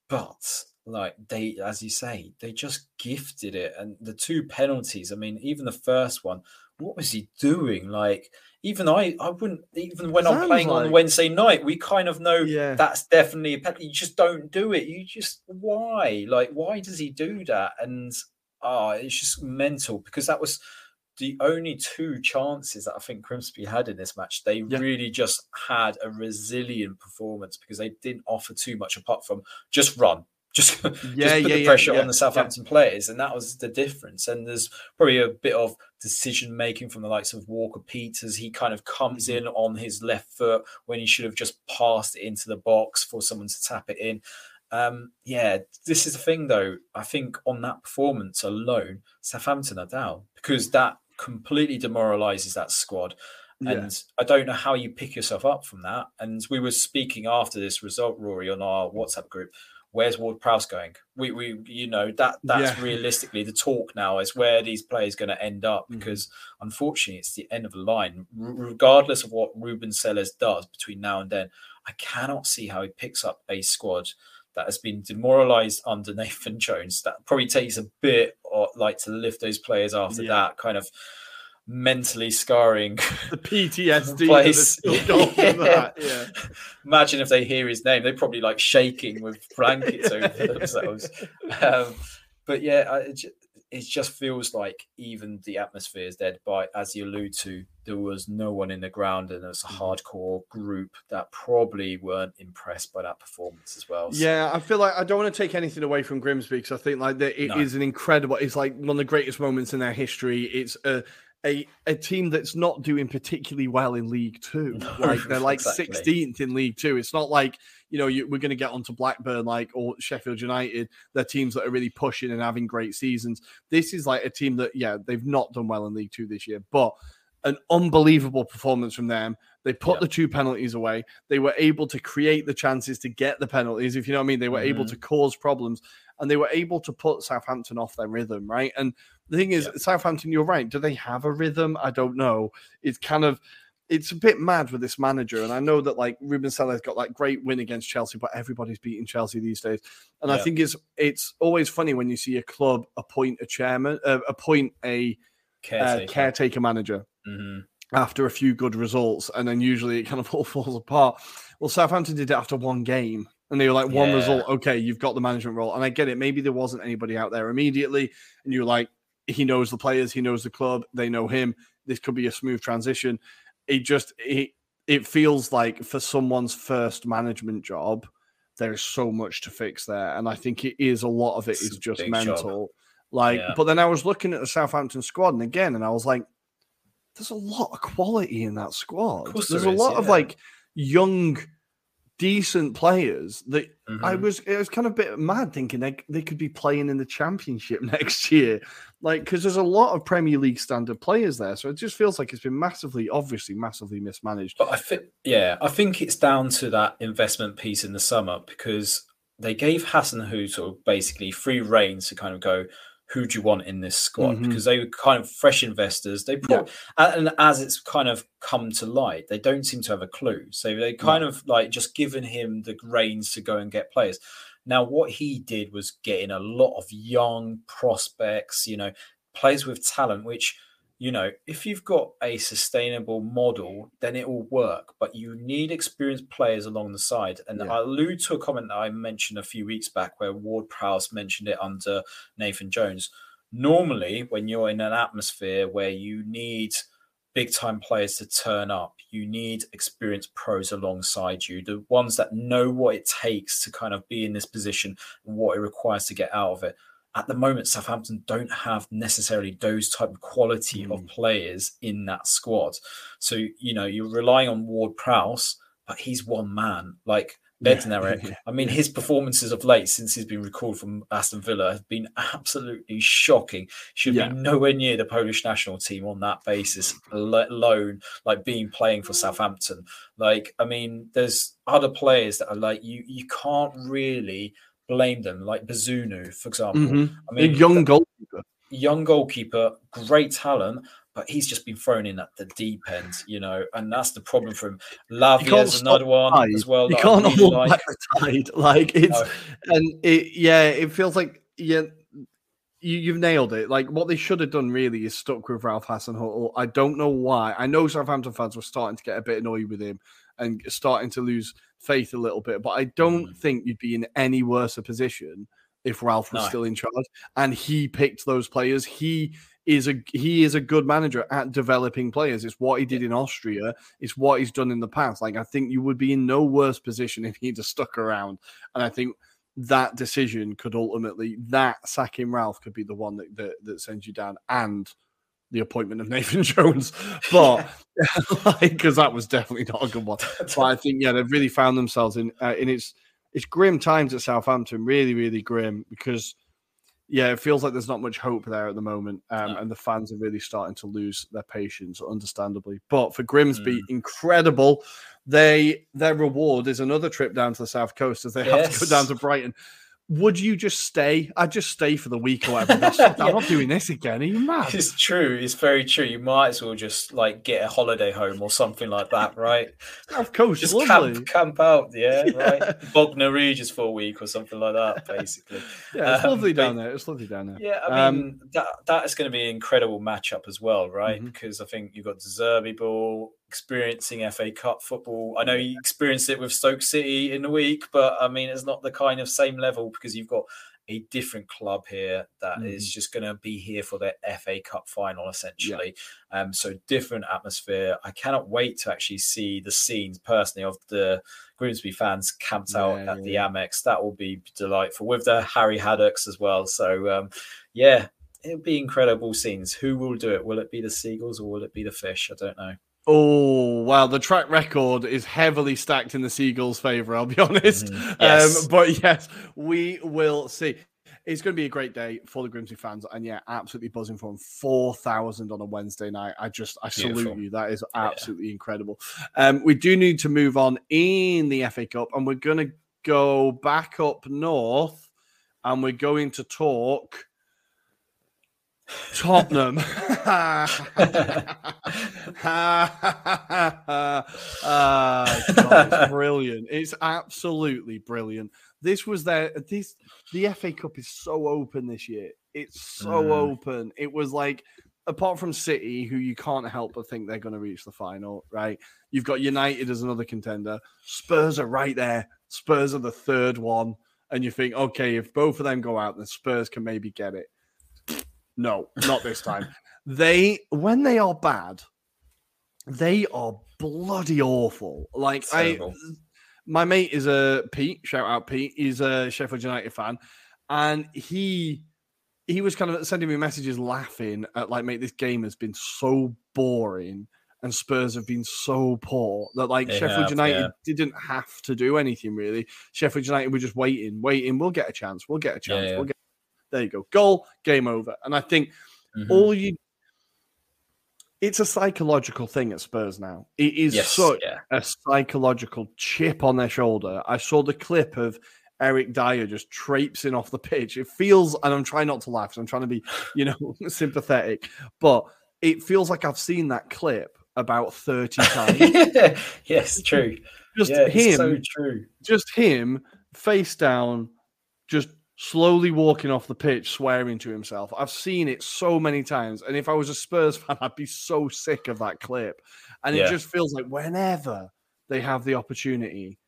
But like they, as you say, they just gifted it, and the two penalties. I mean, even the first one, what was he doing? Like. Even I, I wouldn't. Even when I'm Sounds playing on Wednesday night, we kind of know Yeah. that's definitely a penalty. You just don't do it. You just why? Like, why does he do that? And ah, it's just mental because that was the only two chances that I think Grimsby had in this match. They Yeah. really just had a resilient performance because they didn't offer too much apart from just run. Just, Yeah, just put yeah, the pressure yeah, on the Southampton players, and that was the difference. And there's probably a bit of decision making from the likes of Walker Peters. He kind of comes Mm-hmm. in on his left foot when he should have just passed it into the box for someone to tap it in. Um, yeah, this is the thing though. I think on that performance alone, Southampton are down because that completely demoralizes that squad. Yeah. And I don't know how you pick yourself up from that. And we were speaking after this result, Ruairi, on our WhatsApp group. Where's Ward Prowse going? We, we, you know, that that's Yeah. realistically the talk now is where these players going to end up Mhm. because unfortunately it's the end of the line. R- regardless of what Ruben Sellés does between now and then, I cannot see how he picks up a squad that has been demoralized under Nathan Jones. That probably takes a bit or like to lift those players after Yeah. that kind of mentally scarring the PTSD place. that is still gone from that. Yeah. Imagine if they hear his name, they're probably like shaking with blankets over themselves. Um, but yeah, I- it, it just feels like even the atmosphere is dead. But as you allude to, there was no one in the ground, and there was a Mm. hardcore group that probably weren't impressed by that performance as well. So- Yeah, I feel like I don't want to take anything away from Grimsby because I think like that it is No. an incredible. It's like one of the greatest moments in their history. It's a a, a team that's not doing particularly well in League Two. No, like they're like exactly. sixteenth in League Two. It's not like you know you, we're going to get onto Blackburn like or Sheffield United. They're teams that are really pushing and having great seasons. This is like a team that yeah they've not done well in League Two this year, but an unbelievable performance from them. They put Yeah. the two penalties away. They were able to create the chances to get the penalties, if you know what I mean. They were able Mhm. to cause problems and they were able to put Southampton off their rhythm, right? And the thing is, Yeah. Southampton, you're right. Do they have a rhythm? I don't know. It's kind of it's a bit mad with this manager. And I know that like Ruben has got that great win against Chelsea, but everybody's beating Chelsea these days. And I think it's it's always funny when you see a club appoint a chairman, uh, appoint a uh, Caretaker. caretaker manager Mhm. after a few good results, and then usually it kind of all falls apart. Well, Southampton did it after one game, and they were like, one Yeah. result, okay, you've got the management role. And I get it. Maybe there wasn't anybody out there immediately, and you're like, he knows the players, he knows the club, they know him. This could be a smooth transition. It just it it feels like for someone's first management job, there is so much to fix there, and I think it is a lot of it It's is just big job. mental. Like, Yeah. but then I was looking at the Southampton squad, and again, and I was like, there's a lot of quality in that squad. There's there a lot of like young, decent players that I Mhm. was. It was kind of a bit mad thinking they they could be playing in the championship next year, like because there's a lot of Premier League standard players there. So it just feels like it's been massively, obviously, massively mismanaged. But I think, yeah, I think it's down to that investment piece in the summer because they gave Hasenhüttl basically free reigns to kind of go, who do you want in this squad? Mhm. Because they were kind of fresh investors. They probably, and as it's kind of come to light, they don't seem to have a clue. So they kind of like just given him the reins to go and get players. Now, what he did was getting a lot of young prospects, you know, players with talent, which you know, if you've got a sustainable model, then it will work. But you need experienced players along the side. And Yeah. I allude to a comment that I mentioned a few weeks back where Ward Prowse mentioned it under Nathan Jones. normally when you're in an atmosphere where you need big time players to turn up. You need experienced pros alongside you, the ones that know what it takes to kind of be in this position and what it requires to get out of it. At the moment, Southampton don't have necessarily those type of quality mm. of players in that squad. So, you know, you're relying on Ward Prowse, but he's one man. Like Bednarek. Yeah, yeah, I mean, his performances of late since he's been recalled from Aston Villa have been absolutely shocking. Should yeah. be nowhere near the Polish national team on that basis, let alone like being playing for Southampton. Like, I mean, there's other players that are like you. You can't really blame them, like Bazunu, for example. Mm-hmm. I mean, a young goalkeeper, young goalkeeper, great talent but he's just been thrown in at the deep end, you know, and that's the problem for him. Lavia's another one as well. You can't really hold like. back the tide, like it's no. and it, yeah, it feels like yeah, you, you've nailed it. Like what they should have done really is stuck with Ralph Hasenhüttl. I don't know why. I know Southampton fans were starting to get a bit annoyed with him and starting to lose faith a little bit, but I don't mm. think you'd be in any worse a position if Ralph was no. still in charge and he picked those players. He is a he is a good manager at developing players. It's what he did in Austria. It's what he's done in the past. Like I think you would be in no worse position if he'd have stuck around. And I think that decision could ultimately that sacking Ralph could be the one that that, that sends you down and the appointment of Nathan Jones, but because like, that was definitely not a good one. But I think yeah, they've really found themselves in uh, in its it's grim times at Southampton, really, really grim because yeah, it feels like there's not much hope there at the moment, um, and the fans are really starting to lose their patience, understandably. But for Grimsby, mm. incredible. They their reward is another trip down to the south coast as they yes. have to go down to Brighton would you just stay? I'd just stay for the week or whatever. yeah. I'm not doing this again. Are you mad? It's true. It's very true. You might as well just like get a holiday home or something like that, right? Of course, just camp, camp out, yeah, yeah. right. Bognor Regis for a week or something like that, basically. yeah, it's um, lovely down there. It's lovely down there. Yeah, I mean um, that that is going to be an incredible matchup as well, right? Mm-hmm. Because I think you've got Zerbi ball experiencing FA Cup football. I know you experienced it with Stoke City in the week, but I mean, it's not the kind of same level because you've got a different club here that mm. is just going to be here for the FA Cup final, essentially. Yeah. Um, so different atmosphere. I cannot wait to actually see the scenes personally of the Grimsby fans camped yeah, out at yeah. the Amex. That will be delightful with the Harry Haddocks as well. So um, yeah, it'll be incredible scenes. Who will do it? Will it be the Seagulls or will it be the Fish? I don't know. Oh wow, the track record is heavily stacked in the Seagulls' favor. I'll be honest, mm, yes. Um, but yes, we will see. It's going to be a great day for the Grimsby fans, and yeah, absolutely buzzing for them. Four thousand on a Wednesday night. I just, I Beautiful. salute you. That is absolutely yeah. incredible. Um, we do need to move on in the FA Cup, and we're going to go back up north, and we're going to talk Tottenham. uh, God, it's brilliant. It's absolutely brilliant. This was their this the FA Cup is so open this year. It's so mm. open. It was like apart from City, who you can't help but think they're going to reach the final, right? You've got United as another contender. Spurs are right there. Spurs are the third one. And you think, okay, if both of them go out, then Spurs can maybe get it. No, not this time. they when they are bad, they are bloody awful. Like I my mate is a Pete, shout out Pete, he's a Sheffield United fan, and he he was kind of sending me messages laughing at like, mate, this game has been so boring and Spurs have been so poor that like they Sheffield have, United yeah. didn't have to do anything really. Sheffield United were just waiting, waiting. We'll get a chance. We'll get a chance. Yeah, yeah. We'll get there you go. Goal, game over. And I think mm-hmm. all you it's a psychological thing at Spurs now. It is yes, such yeah. a psychological chip on their shoulder. I saw the clip of Eric Dier just traipsing off the pitch. It feels, and I'm trying not to laugh, so I'm trying to be, you know, sympathetic, but it feels like I've seen that clip about 30 times. yes, true. Just yeah, him, so true. Just him face down, just slowly walking off the pitch, swearing to himself. I've seen it so many times. And if I was a Spurs fan, I'd be so sick of that clip. And yeah. it just feels like whenever they have the opportunity,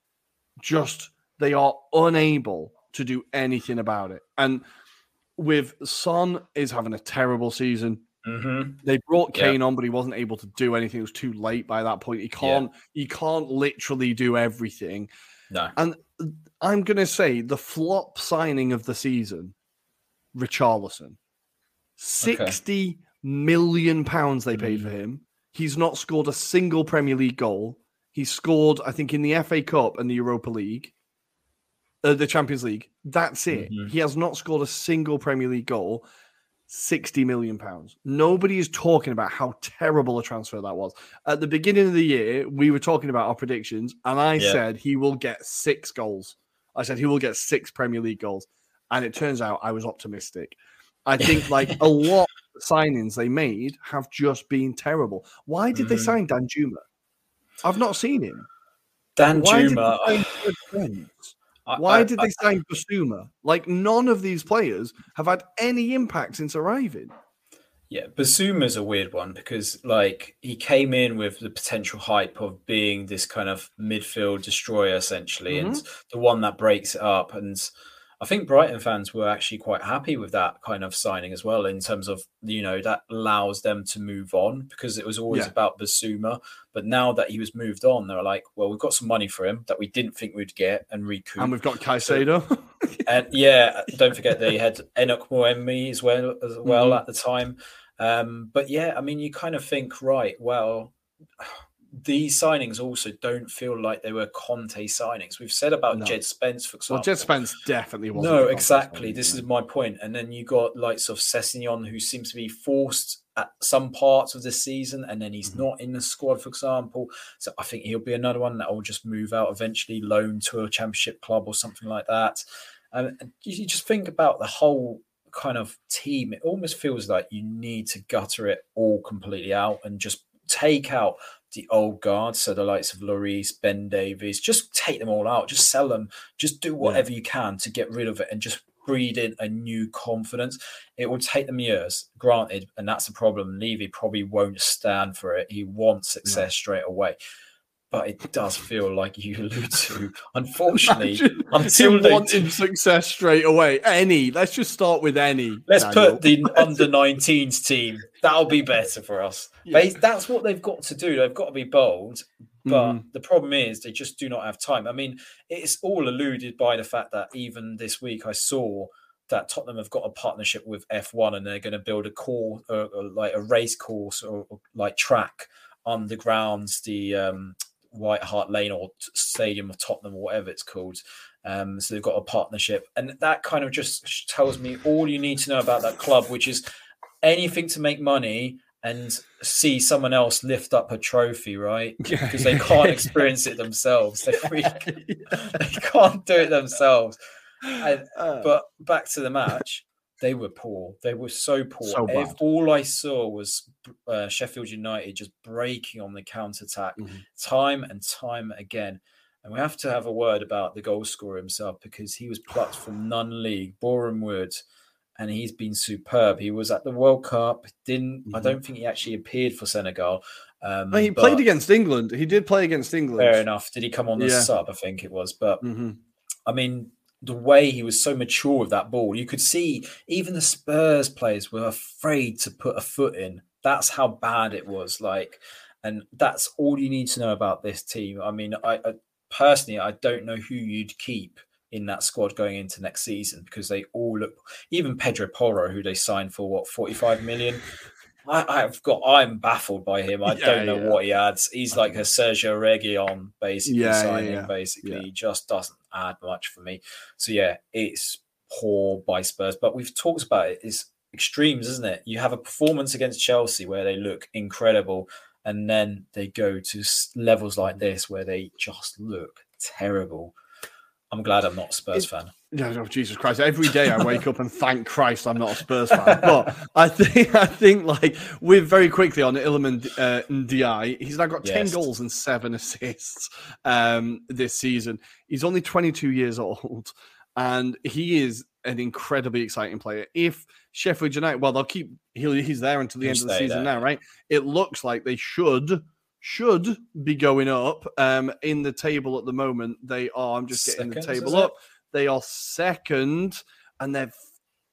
just they are unable to do anything about it. And with Son is having a terrible season. Mm-hmm. They brought Yeah. Kane on, but he wasn't able to do anything. It was too late by that point. He can't. He can't literally do everything. No. And I'm gonna say the flop signing of the season, Richarlison. Sixty million pounds they paid Mm. for him. He's not scored a single Premier League goal. He scored, I think, in the FA Cup and the Europa League, uh, the Champions League. That's it. Mhm. He has not scored a single Premier League goal. 60 million pounds. Nobody is talking about how terrible a transfer that was. At the beginning of the year, we were talking about our predictions, and I Yeah. said he will get six goals. I said he will get six Premier League goals. And it turns out I was optimistic. I think like a lot of signings they made have just been terrible. Why did they Mhm. sign Danjuma? I've not seen him. Dan Why Juma. Did they sign Fred Friends? I- Why I- did I- they sign Bissouma? Like none of these players have had any impact since arriving. Yeah, Bissouma's a weird one because like he came in with the potential hype of being this kind of midfield destroyer essentially, and mm-hmm. the one that breaks it up. And I think Brighton fans were actually quite happy with that kind of signing as well, in terms of you know that allows them to move on because it was always Yeah. about Bissouma. But now that he was moved on, they're like, well, we've got some money for him that we didn't think we'd get and recoup. And we've got Caicedo. And yeah, don't forget they had Enock Mwepu as well as well Mhm. at the time. Um, but yeah, I mean, you kind of think, right? Well, these signings also don't feel like they were Conte signings. We've said about No. Djed Spence, for example. well, Djed Spence definitely wasn't. No, exactly. This is my point. And then you got likes of Sessegnon, who seems to be forced at some parts of the season, and then he's Mhm. not in the squad, for example. So I think he'll be another one that will just move out eventually, loan to a championship club or something like that. And you just think about the whole kind of team. It almost feels like you need to gutter it all completely out and just take out the old guard, so the likes of Lloris, Ben Davies, just take them all out, just sell them, just do whatever you can to get rid of it and just breed in a new confidence. It will take them years, granted, and that's the problem. Levy probably won't stand for it. He wants success straight away. But it does feel like you allude to, unfortunately, Imagine until they wanting success straight away. Any. Let's just start with any. Let's Daniel. put the under 19s team. That'll be better for us. Yeah. They- That's what they've got to do. They've got to be bold. But Mhm. the problem is they just do not have time. I mean, it's all alluded by the fact that even this week I saw that Tottenham have got a partnership with F1 and they're going to build a core, uh, like a race course or, or like track underground the um, White Hart Lane or Stadium of Tottenham or whatever it's called. Um, so they've got a partnership, and that kind of just tells me all you need to know about that club, which is anything to make money and see someone else lift up a trophy, right? Yeah. Because they can't experience it themselves. They really they can't do it themselves. And, Uh, but back to the match, they were poor. They were so poor. So bad. all I saw was uh, Sheffield United just breaking on the counter attack Mhm. time and time again. And we have to have a word about the goal scorer himself because he was plucked from non league, Boreham Wood, and he's been superb. He was at the World Cup. Didn't I Mhm. don't think he actually appeared for Senegal. Um, he but played against England. He did play against England. Fair enough. Did he come on the Yeah. sub? I think it was, but hmm I mean, the way he was so mature with that ball, you could see even the Spurs players were afraid to put a foot in. That's how bad it was. Like, and that's all you need to know about this team. I mean, I, I personally, I don't know who you'd keep in that squad going into next season because they all look. Even Pedro Porro, who they signed for what forty-five million. I, I've got. I'm baffled by him. I Yeah, don't know yeah. what he adds. He's like a Sergio Reguilon, basically Yeah, signing. Basically, just doesn't add much for me. So yeah, it's poor by Spurs. But we've talked about it. It's extremes, isn't it? You have a performance against Chelsea where they look incredible, and then they go to levels like this where they just look terrible. I'm glad I'm not a Spurs It- fan. Yeah, oh, Jesus Christ! Every day I wake up and thank Christ I'm not a Spurs fan. But I think I think like we're very quickly on Iliman uh, Ndiaye. He's now got ten Yes. goals and seven assists um, this season. He's only 22 years old, and he is an incredibly exciting player. If Sheffield United, well, they'll keep he'll, he's there until the He'll end of the season there, now, right? It looks like they should should be going up um, in the table at the moment. They are. I'm just getting the table it? They are second, and they're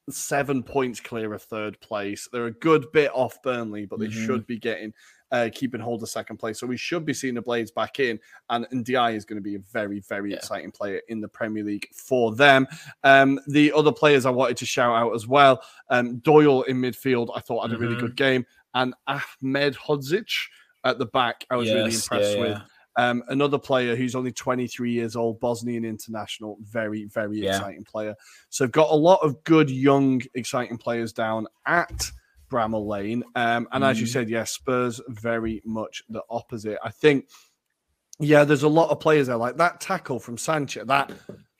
seven points clear of third place. They're a good bit off Burnley, but they Mhm. should be getting uh, keeping hold of second place. So we should be seeing the Blades back in, and Ndiaye is going to be a very, very Yeah. exciting player in the Premier League for them. Um, the other players I wanted to shout out as well, um, Doyle in midfield, I thought had a really Mhm. good game, and Ahmedhodzic at the back, I was really Yes, impressed yeah, with. Um, another player who's only 23 years old, Bosnian international, very, very Yeah. exciting player. So I've got a lot of good, young, exciting players down at Bramall Lane. Um, and as you Mhm. said, yes, Spurs very much the opposite. I think, yeah, there's a lot of players there, like that tackle from Sanchez, that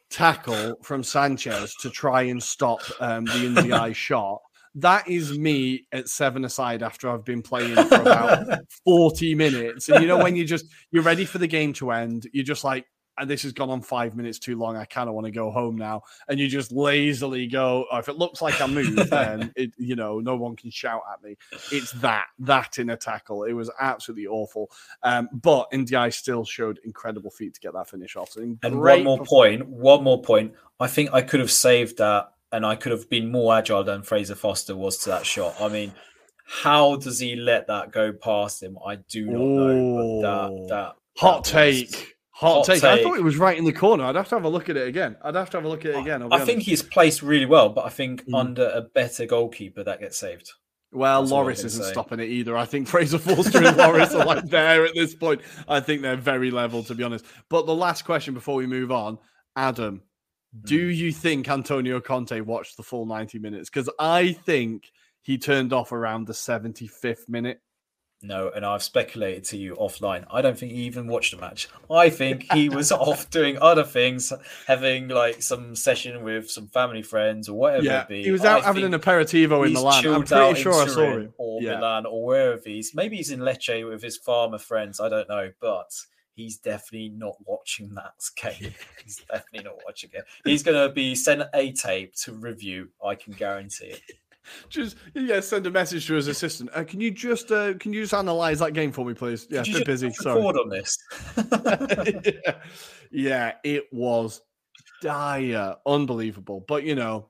tackle from Sanchez to try and stop um, the Ndiaye shot. That is me at seven aside after I've been playing for about 40 minutes. And you know, when you just you're ready for the game to end, you're just like, and this has gone on five minutes too long. I kind of want to go home now. And you just lazily go, oh, if it looks like I move, then it, you know, no one can shout at me. It's that, that in a tackle. It was absolutely awful. Um, but Ndiaye still showed incredible feet to get that finish off. So And one more point, one more point. I think I could have saved that and I could have been more agile than Fraser Forster was to that shot. I mean, how does he let that go past him? I do not know. But that, that Hot that was- take. Hot, Hot take. I thought it was right in the corner. I'd have to have a look at it again. I'd have to have a look at it again. I think he's placed really well, but I think Mm. under a better goalkeeper that gets saved. Well, That's Lloris isn't say. stopping it either. I think Fraser Forster and Lloris are like there at this point. I think they're very level, to be honest. But the last question before we move on, Adam, do you think Antonio Conte watched the full 90 minutes? Because I think he turned off around the 75th minute. No, and I've speculated to you offline. I don't think he even watched the match. I think he was off doing other things, having like some session with some family friends or whatever Yeah, it be. he was out I having an aperitivo in Milan. I'm pretty sure I saw him. Or Yeah. Milan or wherever he's. Maybe he's in Lecce with his farmer friends. I don't know, but he's definitely not watching that game. he's definitely not watching it. He's going to be sent a tape to review. I can guarantee it. Just yeah, send a message to his assistant. Uh, can you just uh, can you just analyze that game for me, please? Yeah, Could bit busy. Sorry. on this. yeah. yeah, it was dire, unbelievable. But you know,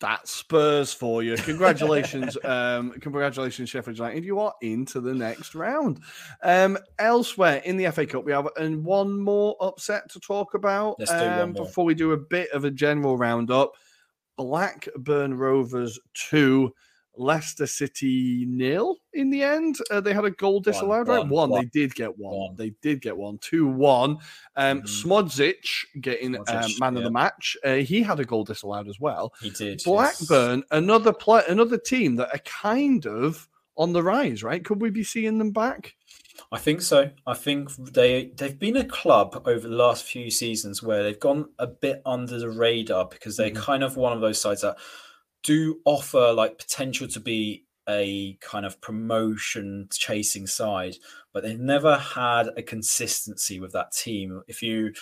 that's Spurs for you. Congratulations, um, congratulations, Sheffield United. You are into the next round. Um, elsewhere in the FA Cup, we have and one more upset to talk about. Let's do one um, before we do a bit of a general roundup. Blackburn Rovers two. Leicester City nil in the end. Uh, they had a goal disallowed, right? one, One. one, They did get one. one. They did get one. Two one. Um, Mhm. Szmodics getting um, Szmodics, man of the match. Uh, he had a goal disallowed as well. He did. yes. Blackburn, another play, another team that are kind of on the rise, right? Could we be seeing them back? I think so. I think they they've been a club over the last few seasons where they've gone a bit under the radar because they're Mhm. kind of one of those sides that do offer like potential to be a kind of promotion chasing side, but they've never had a consistency with that team. If you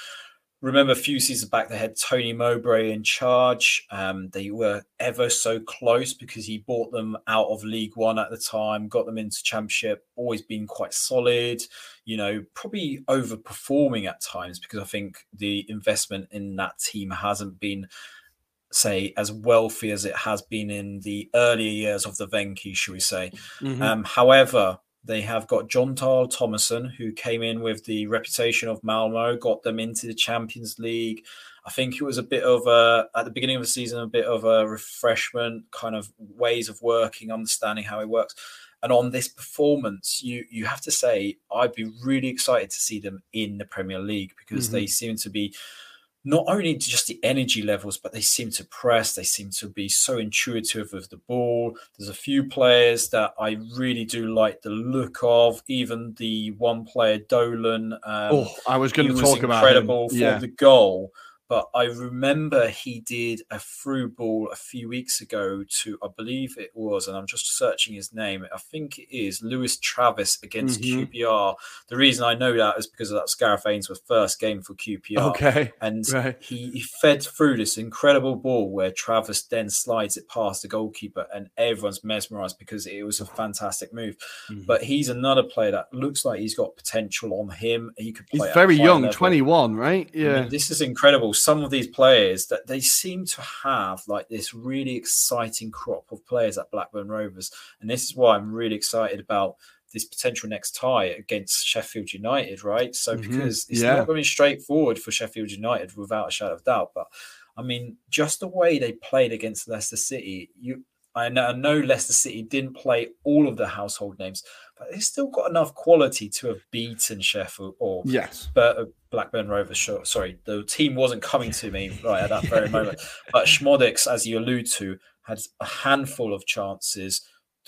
remember a few seasons back, they had Tony Mowbray in charge. Um, they were ever so close because he bought them out of League One at the time, got them into Championship, always been quite solid, you know, probably overperforming at times because I think the investment in that team hasn't been, say, as wealthy as it has been in the earlier years of the Venki, should we say. Mhm. Um, however, they have got Jon Dahl Tomasson, who came in with the reputation of Malmo, got them into the Champions League. I think it was a bit of a, at the beginning of the season, a bit of a refreshment, kind of ways of working, understanding how it works. And on this performance, you you have to say, I'd be really excited to see them in the Premier League because they seem to be not only just the energy levels, but they seem to press. They seem to be so intuitive with the ball. There's a few players that I really do like the look of. Even the one player, Dolan. Um, oh, I was going to talk about incredible for Yeah. the goal. But I remember he did a through ball a few weeks ago to, I believe it was, and I'm just searching his name. I think it is Lewis Travis against Mhm. QPR. The reason I know that is because of that was Gareth Ainsworth's first game for QPR. Okay. And Right. he, he fed through this incredible ball where Travis then slides it past the goalkeeper, and everyone's mesmerized because it was a fantastic move. Mhm. But he's another player that looks like he's got potential on him. He could He's very young, level. 21, right? I Yeah. mean, this is incredible. Some of these players that they seem to have like this really exciting crop of players at Blackburn Rovers, and this is why I'm really excited about this potential next tie against Sheffield United, right? So mm-hmm. because it's yeah. not going to be straightforward for Sheffield United without a shadow of doubt, but I mean, just the way they played against Leicester City, you I know, I know Leicester City didn't play all of the household names, but they still got enough quality to have beaten Sheffield or yes, but Blackburn Rovers. Sure, sorry, the team wasn't coming to me right at that very moment. But Szmodics, as you allude to, had a handful of chances.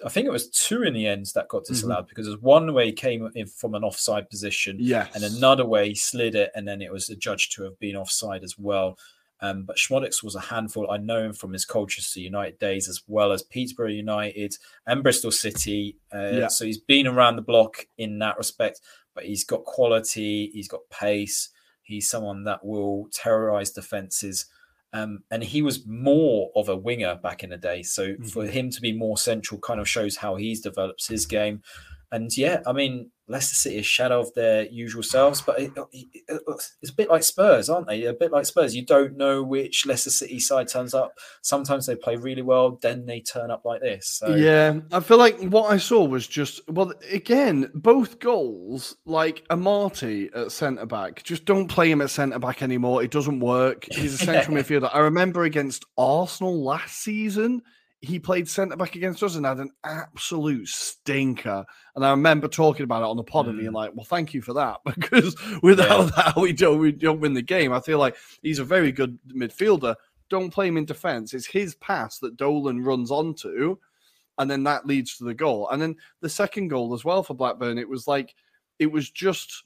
I think it was two in the end that got disallowed mm-hmm. because there's one way he came in from an offside position, yes. and another way he slid it, and then it was adjudged to have been offside as well. Um, but Szmodics was a handful. I know him from his Colchester United days as well as Peterborough United and Bristol City. Uh, yeah. So he's been around the block in that respect, but he's got quality, he's got pace. He's someone that will terrorize defenses. Um, and he was more of a winger back in the day. So mm-hmm. for him to be more central kind of shows how he's developed his game. And yeah, I mean, Leicester City is shadow of their usual selves, but it, it, it's a bit like Spurs, aren't they? A bit like Spurs. You don't know which Leicester City side turns up. Sometimes they play really well, then they turn up like this. So. Yeah, I feel like what I saw was just well, again, both goals like Amartey at centre back. Just don't play him at centre back anymore. It doesn't work. He's a central midfielder. I remember against Arsenal last season he played centre back against us and had an absolute stinker. And I remember talking about it on the pod mm. and being mm. like, "Well, thank you for that," because without yeah. that, we don't we don't win the game. I feel like he's a very good midfielder. Don't play him in defence. It's his pass that Dolan runs onto, and then that leads to the goal. And then the second goal as well for Blackburn. It was like it was just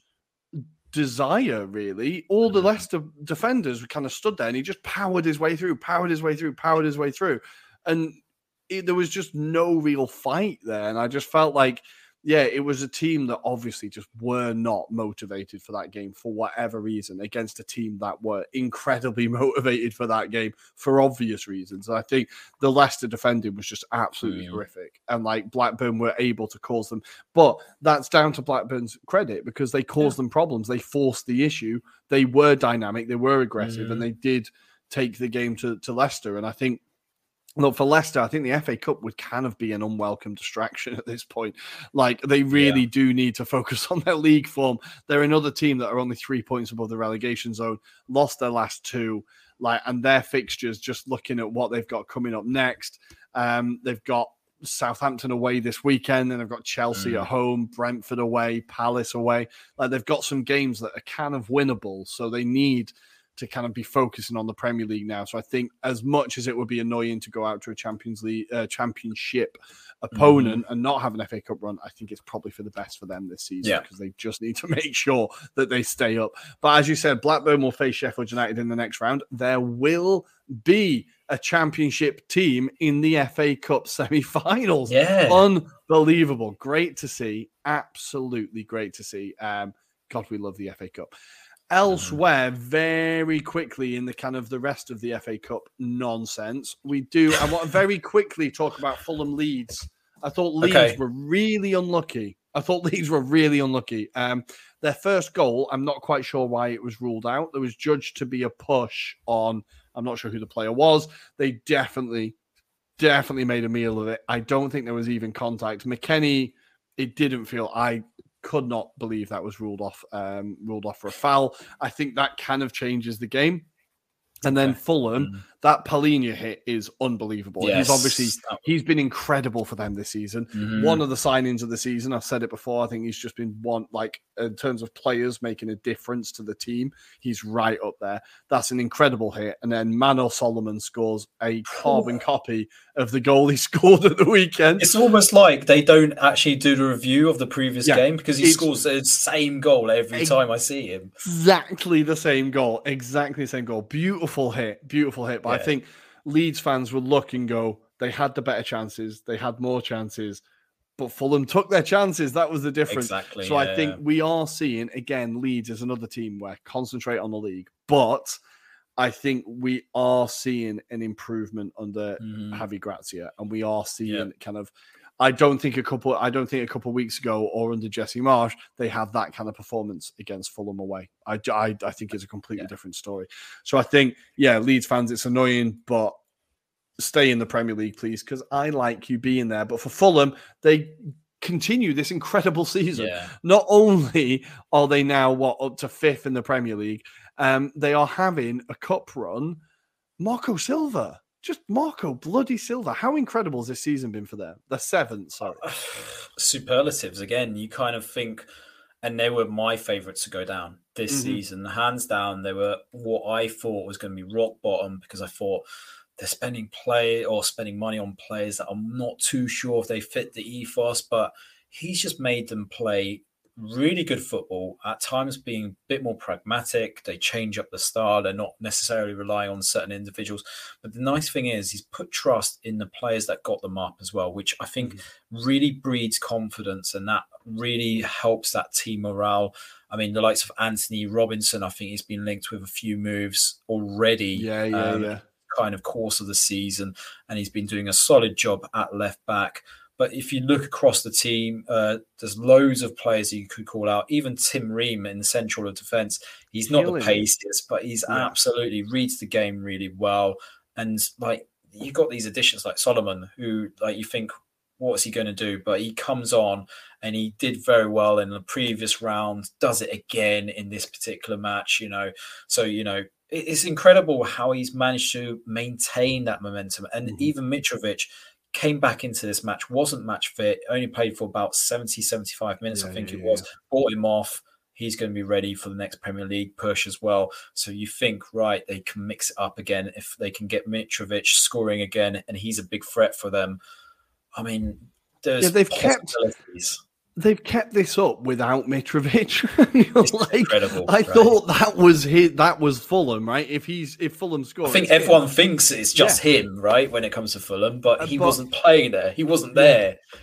desire really all the mm. leicester defenders kind of stood there and he just powered his way through powered his way through powered his way through and it, there was just no real fight there, and I just felt like, yeah, it was a team that obviously just were not motivated for that game for whatever reason against a team that were incredibly motivated for that game for obvious reasons. I think the Leicester defending was just absolutely mm. horrific, and like Blackburn were able to cause them, but that's down to Blackburn's credit because they caused yeah. them problems. They forced the issue. They were dynamic. They were aggressive, mm. and they did take the game to, to Leicester. And I think Look, for Leicester, I think the FA Cup would kind of be an unwelcome distraction at this point. Like, they really yeah. do need to focus on their league form. They're another team that are only three points above the relegation zone, lost their last two, like, and their fixtures, just looking at what they've got coming up next. Um, they've got Southampton away this weekend, and they've got Chelsea mm. at home, Brentford away, Palace away. Like, they've got some games that are kind of winnable, so they need to kind of be focusing on the Premier League now. So I think as much as it would be annoying to go out to a Champions League uh, championship opponent mm-hmm. and not have an FA Cup run, I think it's probably for the best for them this season because yeah. they just need to make sure that they stay up. But as you said, Blackburn will face Sheffield United in the next round. There will be a championship team in the FA Cup semi-finals. Yeah. Unbelievable. Great to see. Absolutely great to see. Um, God, we love the FA Cup. Elsewhere, very quickly in the kind of the rest of the FA Cup nonsense, we do. I want to very quickly talk about Fulham Leeds. I thought Leeds okay. were really unlucky. I thought Leeds were really unlucky. Um, their first goal, I'm not quite sure why it was ruled out. There was judged to be a push on. I'm not sure who the player was. They definitely, definitely made a meal of it. I don't think there was even contact. McKennie, it didn't feel. I could not believe that was ruled off um, ruled off for a foul. I think that kind of changes the game. And then Fulham, mm that Palhinha hit is unbelievable. Yes. He's obviously he's been incredible for them this season. Mm-hmm. One of the signings of the season. I've said it before. I think he's just been one like in terms of players making a difference to the team. He's right up there. That's an incredible hit. And then Manor Solomon scores a carbon copy of the goal he scored at the weekend. It's almost like they don't actually do the review of the previous yeah, game because he scores the same goal every time I see him. Exactly the same goal. Exactly the same goal. Beautiful hit. Beautiful hit by I think Leeds fans would look and go, they had the better chances, they had more chances, but Fulham took their chances. That was the difference. Exactly. So yeah, I think we are seeing again Leeds as another team where concentrate on the league, but I think we are seeing an improvement under mm. Javi Gracia, and we are seeing yeah. kind of I don't think a couple. I don't think a couple of weeks ago or under Jesse Marsch they had that kind of performance against Fulham away. I, I, I think it's a completely yeah. different story. So I think yeah, Leeds fans, it's annoying, but stay in the Premier League, please, because I like you being there. But for Fulham, they continue this incredible season. Yeah. Not only are they now what up to fifth in the Premier League, um, they are having a cup run. Marco Silva, just Marco bloody Silva. How incredible has this season been for them? The seventh, sorry. Superlatives again. You kind of think, and they were my favourites to go down this mm-hmm. season, hands down. They were what I thought was going to be rock bottom because I thought they're spending play or spending money on players that I'm not too sure if they fit the ethos, but he's just made them play really good football, at times being a bit more pragmatic. They change up the style. They're not necessarily relying on certain individuals. But the nice thing is, he's put trust in the players that got them up as well, which I think mm-hmm. really breeds confidence and that really helps that team morale. I mean, the likes of Antonee Robinson, I think he's been linked with a few moves already. Yeah, yeah, um, yeah kind of course of the season, and he's been doing a solid job at left back. But if you look across the team, uh, there's loads of players you could call out. Even Tim Ream in the central of defence, he's not Killing. the paciest, but he's yeah. absolutely reads the game really well. And like you got these additions like Solomon, who like you think, what's he going to do? But he comes on and he did very well in the previous round. Does it again in this particular match? You know, so you know it's incredible how he's managed to maintain that momentum. And mm-hmm. even Mitrovic came back into this match, wasn't match fit, only played for about 70, 75 minutes, yeah, I think yeah, it was. Yeah. Brought him off. He's going to be ready for the next Premier League push as well. So you think, right, they can mix it up again if they can get Mitrovic scoring again, and he's a big threat for them. I mean, there's yeah, they've kept they've kept this up without Mitrovic. like, incredible. I right? thought that was his, that was Fulham, right? If he's if Fulham scores, I think everyone him. thinks it's just yeah. him, right? When it comes to Fulham, but uh, he but, wasn't playing there. He wasn't there. Yeah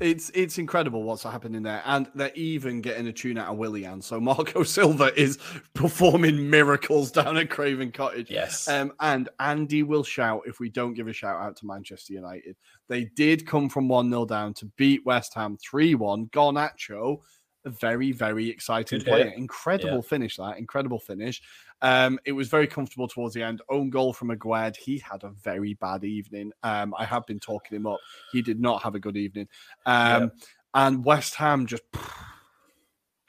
it's it's incredible what's happening there, and they're even getting a tune out of Willian. So Marco Silva is performing miracles down at Craven Cottage. Yes, um, and Andy will shout if we don't give a shout out to Manchester United. They did come from one 0 down to beat West Ham three one. Garnacho, a very very exciting Good player, hit. incredible yeah. finish. That incredible finish. Um, it was very comfortable towards the end. Own goal from Aguerd. He had a very bad evening. Um, I have been talking him up. He did not have a good evening. Um, yeah. And West Ham just. God.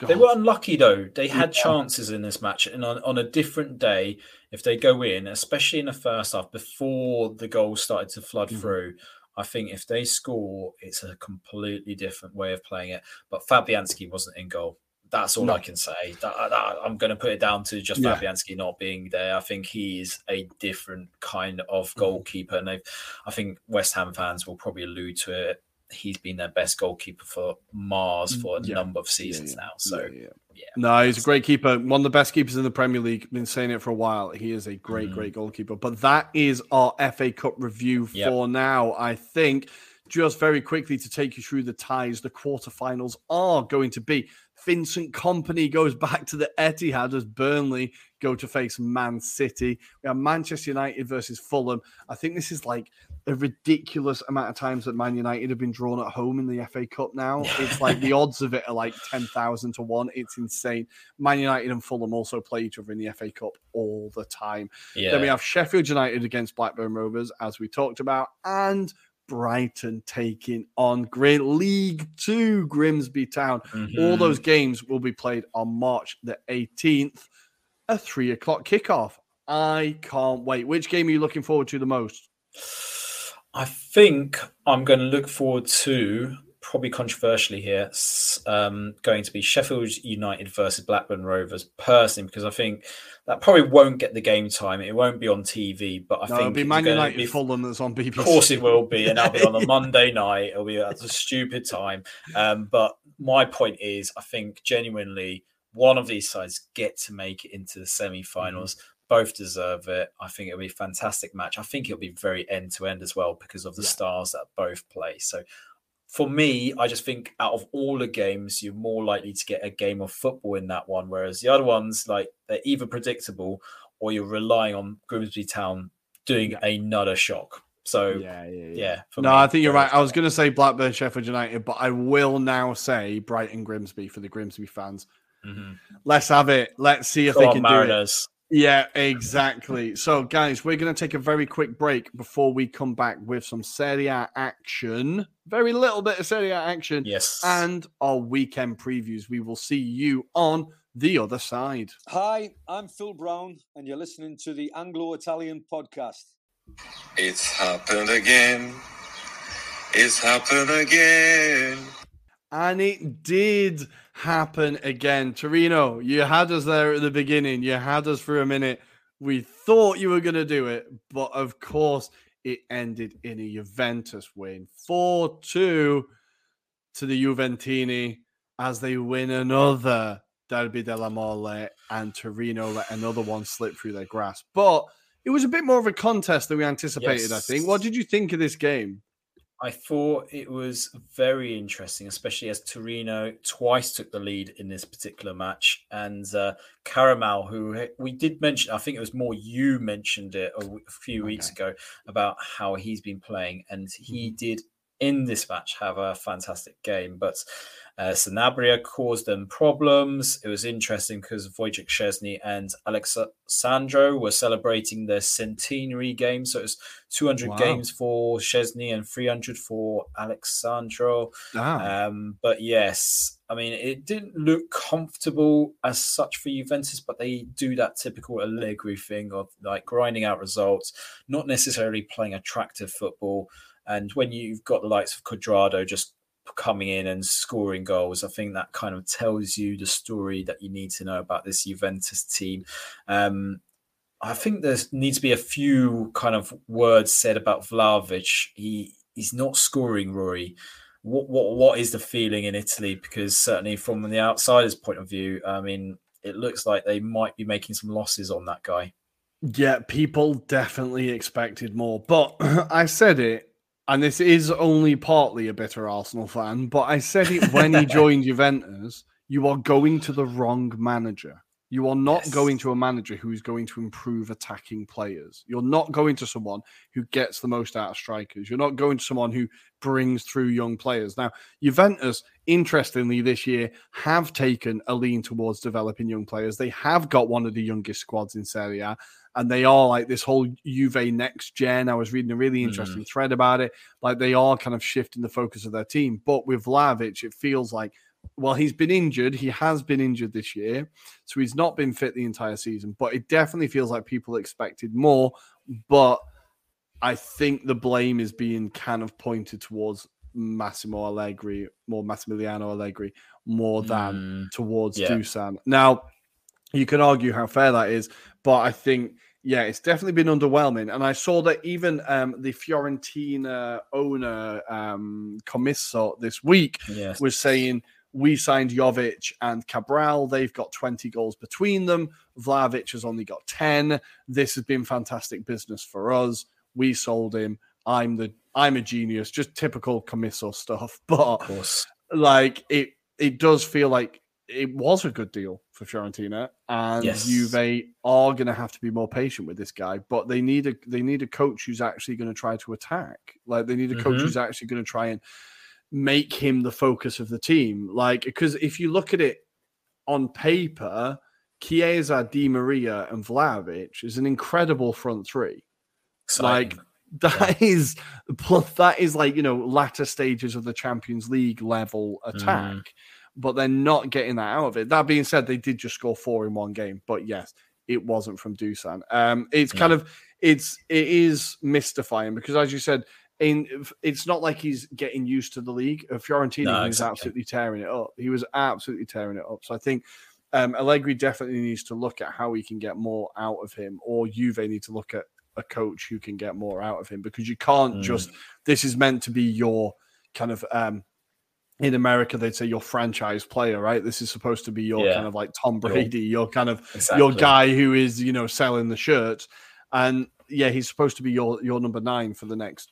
They were unlucky though. They had yeah. chances in this match, and on, on a different day, if they go in, especially in the first half, before the goals started to flood mm-hmm. through, I think if they score, it's a completely different way of playing it. But Fabianski wasn't in goal. That's all no. I can say. That, that, I'm going to put it down to just yeah. Fabianski not being there. I think he's a different kind of mm-hmm. goalkeeper, and I think West Ham fans will probably allude to it. He's been their best goalkeeper for Mars for a yeah. number of seasons yeah, now. So, yeah, no, he's a great keeper. One of the best keepers in the Premier League. Been saying it for a while. He is a great, mm. great goalkeeper. But that is our FA Cup review for now. I think just very quickly to take you through the ties, the quarterfinals are going to be Vincent Kompany goes back to the Etihad as Burnley go to face Man City. We have Manchester United versus Fulham. I think this is like a ridiculous amount of times that Man United have been drawn at home in the FA Cup now. It's like the odds of it are like 10,000 to 1. It's insane. Man United and Fulham also play each other in the FA Cup all the time. Yeah. Then we have Sheffield United against Blackburn Rovers, as we talked about, and Brighton taking on Great League Two Grimsby Town. Mm-hmm. All those games will be played on March the 18th, a three o'clock kickoff. I can't wait. Which game are you looking forward to the most? I think I'm going to look forward to probably controversially here, um, going to be Sheffield United versus Blackburn Rovers personally, because I think that probably won't get the game time. It won't be on TV, but I no, think it'll be Man United be, Fulham that's on BBC. Of course, it will be, and that'll be on a Monday night. It'll be at a stupid time. Um, but my point is, I think genuinely one of these sides get to make it into the semi-finals. Mm-hmm both deserve it. I think it'll be a fantastic match. I think it'll be very end to end as well because of the yeah. stars that both play. So for me, I just think out of all the games, you're more likely to get a game of football in that one. Whereas the other ones, like they're either predictable or you're relying on Grimsby Town doing another shock. So yeah, yeah, yeah. yeah for No, me, I think you're right. I was going to say Blackburn, Sheffield United, but I will now say Brighton Grimsby for the Grimsby fans. Mhm. Let's have it. Let's see if Go they on, can do it. Mariners. Yeah, exactly. So, guys, we're going to take a very quick break before we come back with some Serie A action. Very little bit of Serie A action. Yes. And our weekend previews. We will see you on the other side. Hi, I'm Phil Brown, and you're listening to the Anglo Italian podcast. It's happened again. It's happened again. And it did happen again. Torino, you had us there at the beginning. You had us for a minute. We thought you were going to do it, but of course, it ended in a Juventus win 4 2 to the Juventini as they win another Derby della Mole and Torino let another one slip through their grasp. But it was a bit more of a contest than we anticipated, I think. What did you think of this game? I thought it was very interesting, especially as Torino twice took the lead in this particular match. And uh, Karamoh, who we did mention, I think it was more you mentioned it a, w- a few weeks ago about how he's been playing. And he did in this match have a fantastic game. But uh, Sanabria caused them problems. It was interesting because Wojciech Szczesny and Alex Sandro were celebrating their centenary game. So it was 200 Wow. games for Szczesny and 300 for Alex Sandro. Ah, Um, but yes, I mean, it didn't look comfortable as such for Juventus, but they do that typical Allegri thing of like grinding out results, not necessarily playing attractive football. And when you've got the likes of Cuadrado just coming in and scoring goals, I think that kind of tells you the story that you need to know about this Juventus team. Um, I think there needs to be a few kind of words said about Vlahovic. He he's not scoring, Ruairi. What what what is the feeling in Italy? Because certainly from the outsider's point of view, I mean, it looks like they might be making some losses on that guy. Yeah, people definitely expected more. But I said it, and this is only partly a bitter Arsenal fan, but I said it when he joined Juventus. You are going to the wrong manager. You are not Yes. going to a manager who is going to improve attacking players. You're not going to someone who gets the most out of strikers. You're not going to someone who brings through young players. Now, Juventus, interestingly, this year have taken a lean towards developing young players. They have got one of the youngest squads in Serie A, and they are like this whole Juve next gen. I was reading a really interesting thread about it. Like they are kind of shifting the focus of their team. But with Vlahovic, it feels like well, he's been injured. He has been injured this year. So he's not been fit the entire season. But it definitely feels like people expected more. But I think the blame is being kind of pointed towards Massimo Allegri, more Massimiliano Allegri, more than Mm, towards yeah. Dusan. Now, you can argue how fair that is, but I think, yeah, it's definitely been underwhelming. And I saw that even um, the Fiorentina owner, um, Commisso, this week yes. was saying we signed Jovic and Cabral. They've got 20 goals between them. Vlahovic has only got 10. This has been fantastic business for us. We sold him. I'm the I'm a genius, just typical Commisso stuff. But of course. like it it does feel like it was a good deal for Fiorentina, and Yes. Juve are going to have to be more patient with this guy. But they need a they need a coach who's actually going to try to attack. Like they need a coach Mhm. who's actually going to try and make him the focus of the team. Like because if you look at it on paper, Chiesa, Di Maria, and Vlahovic is an incredible front three. Like Exciting. that is plus that is like you know latter stages of the Champions League level attack, Mm. But they're not getting that out of it. That being said, they did just score four in one game, but yes, it wasn't from Dusan. Um, it's kind of it's it is mystifying because as you said. In, it's not like he's getting used to the league. Uh, Fiorentina, No, he was absolutely tearing it up. He was absolutely tearing it up. So I think um, Allegri definitely needs to look at how he can get more out of him, or Juve need to look at a coach who can get more out of him because you can't Mm. just. This is meant to be your kind of. um in America, they'd say your franchise player, right? This is supposed to be your Yeah. kind of like Tom Brady, your kind of Exactly. your guy who is you know selling the shirts, and yeah, he's supposed to be your your number nine for the next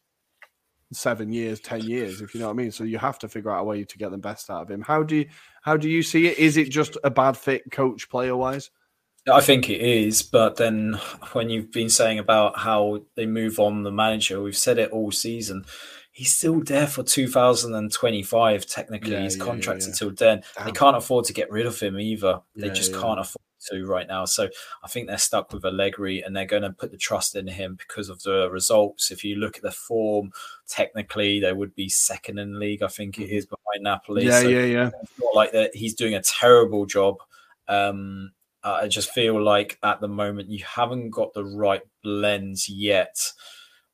seven years, ten years, if you know what I mean. So you have to figure out a way to get the best out of him. How do you how do you see it? Is it just a bad fit, coach player wise? I think it is, but then when you've been saying about how they move on the manager, we've said it all season. He's still there for 2025. Technically, Yeah, he's yeah, yeah, yeah. till then. They can't afford to get rid of him either. They just can't afford to right now. So I think they're stuck with Allegri, and they're going to put the trust in him because of the results. If you look at the form, technically they would be second in the league. I think it is behind Napoli. Mm-hmm. Yeah, So yeah, yeah. not like that he's doing a terrible job. Um, I just feel like at the moment you haven't got the right blends yet.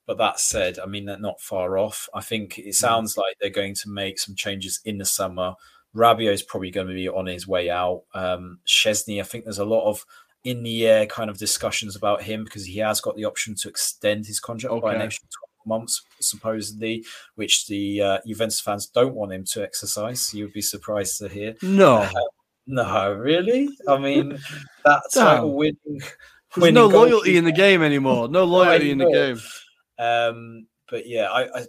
But that said, I mean they're not far off. I think it sounds like they're going to make some changes in the summer. Rabiot is probably going to be on his way out. Um, Szczesny, I think there's a lot of in the air kind of discussions about him because he has got the option to extend his contract by an extra 12 months, supposedly, which the uh, Juventus fans don't want him to exercise. You'd be surprised to hear. No, No, really? I mean, that's Damn. winning. there's winning no loyalty in the game anymore. No loyalty in the game. Um, but yeah, I, I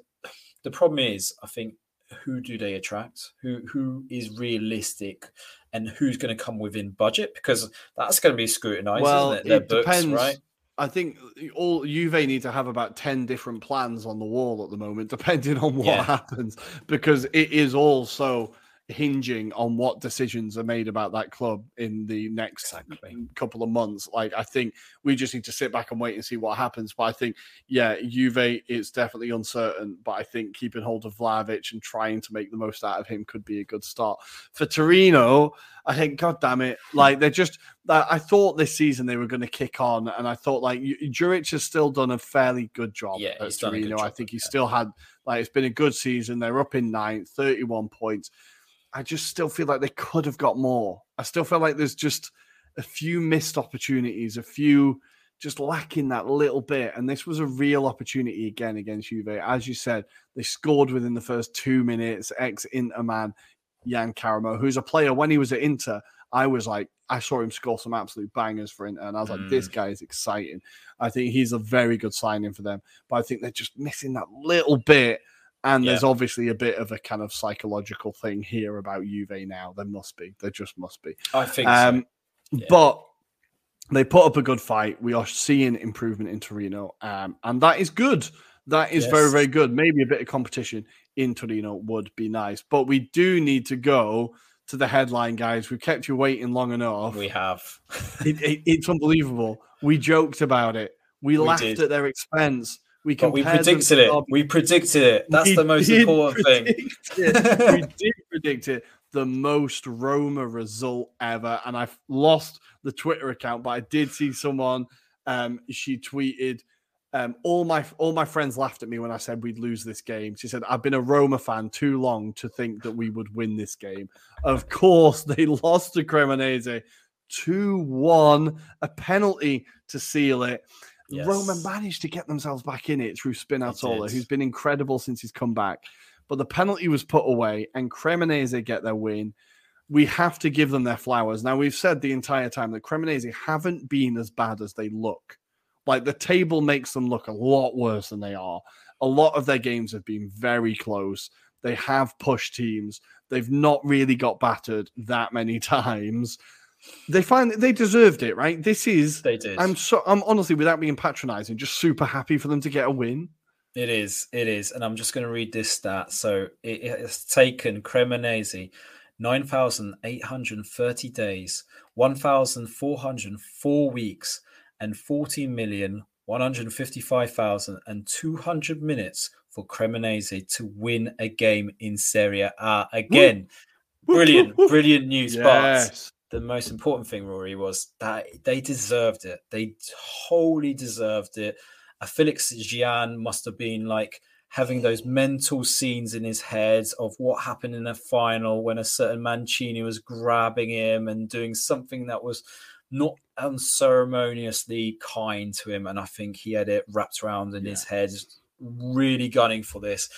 the problem is, I think who do they attract? Who who is realistic, and who's going to come within budget? Because that's going to be scrutinized. Well, isn't it? It books, depends. right? I think all Juve need to have about 10 different plans on the wall at the moment, depending on what Yeah. happens, because it is also hinging on what decisions are made about that club in the next Exactly. couple of months. Like, I think we just need to sit back and wait and see what happens. But I think, yeah, Juve is definitely uncertain, but I think keeping hold of Vlahovic and trying to make the most out of him could be a good start. For Torino, I think, God damn it, like they're just. I I thought this season they were going to kick on, and I thought like Ju- Juric has still done a fairly good job Yeah, at he's done a good Torino. I think he yeah. still had like it's been a good season. They're up in ninth, 31 points. I just still feel like they could have got more. I still feel like there's just a few missed opportunities, a few just lacking that little bit. And this was a real opportunity again against Juve. As you said, they scored within the first two minutes. Ex Inter man Yann Karamoh, who's a player when he was at Inter. I was like, I saw him score some absolute bangers for Inter, and I was like, this mm. guy is exciting. I think he's a very good signing for them, but I think they're just missing that little bit. And Yeah. there's obviously a bit of a kind of psychological thing here about Juve now. There must be. There just must be. I think Um, so. Yeah. But they put up a good fight. We are seeing improvement in Torino, um, and that is good. That is very, very good. Maybe a bit of competition in Torino would be nice, but we do need to go to the headline, guys. We've kept you waiting long enough. We have. It- it- it's unbelievable. We joked about it. We, We laughed did. at their expense. We But we predicted it. Derby. We predicted it. That's We the most important thing. we did predict it. The most Roma result ever. And I've lost the Twitter account, but I did see someone. Um, she tweeted, um, all my all my friends laughed at me when I said we'd lose this game. She said, I've been a Roma fan too long to think that we would win this game. Of course, they lost to Cremonese 2-1, a penalty to seal it. Roma Yes. managed to get themselves back in it through Spinazzola, who's been incredible since he's come back. But the penalty was put away, and Cremonese get their win. We have to give them their flowers. Now, we've said the entire time that Cremonese haven't been as bad as they look. Like the table makes them look a lot worse than they are. A lot of their games have been very close. They have pushed teams. They've not really got battered that many times. They find they deserved it, right? This is They did. I'm so I'm honestly without being patronizing, just super happy for them to get a win. It is, it is, and I'm just going to read this stat. So it it has taken Cremonese nine thousand eight hundred thirty days, one thousand four hundred four weeks, and fourteen million one hundred fifty-five thousand and two hundred minutes for Cremonese to win a game in Serie A. Again, Whoop, brilliant, brilliant news. Yes. The most important thing, Ruairi, was that they deserved it. They wholly deserved it. Uh, Felix Gian must have been like having those mental scenes in his head of what happened in the final when a certain Mancini was grabbing him and doing something that was not unceremoniously kind to him. And I think he had it wrapped around in his head, really gunning for this.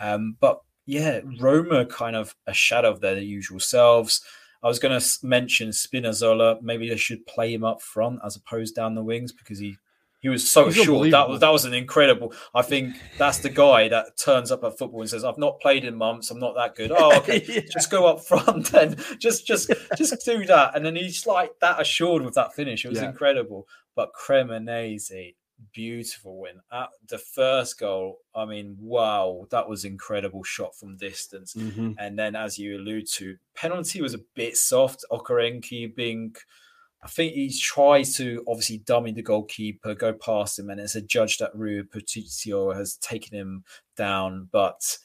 Um, but yeah, Roma kind of a shadow of their usual selves. I was going to mention Spinazzola. Maybe they should play him up front as opposed down the wings because he He was so He's short. That was that was an incredible. I think that's the guy that turns up at football and says, "I've not played in months. I'm not that good." Oh, okay. Yeah. Just go up front then. Just just just do that. And then he's like that assured with that finish. It was Yeah. incredible. But Cremonese, beautiful win. At the first goal, I mean, wow, that was incredible shot from distance. Mhm. And then, as you allude to, penalty was a bit soft. Okereke being, I think he's tried to obviously dummy the goalkeeper, go past him, and it's a judge that Rui Patrício has taken him down. But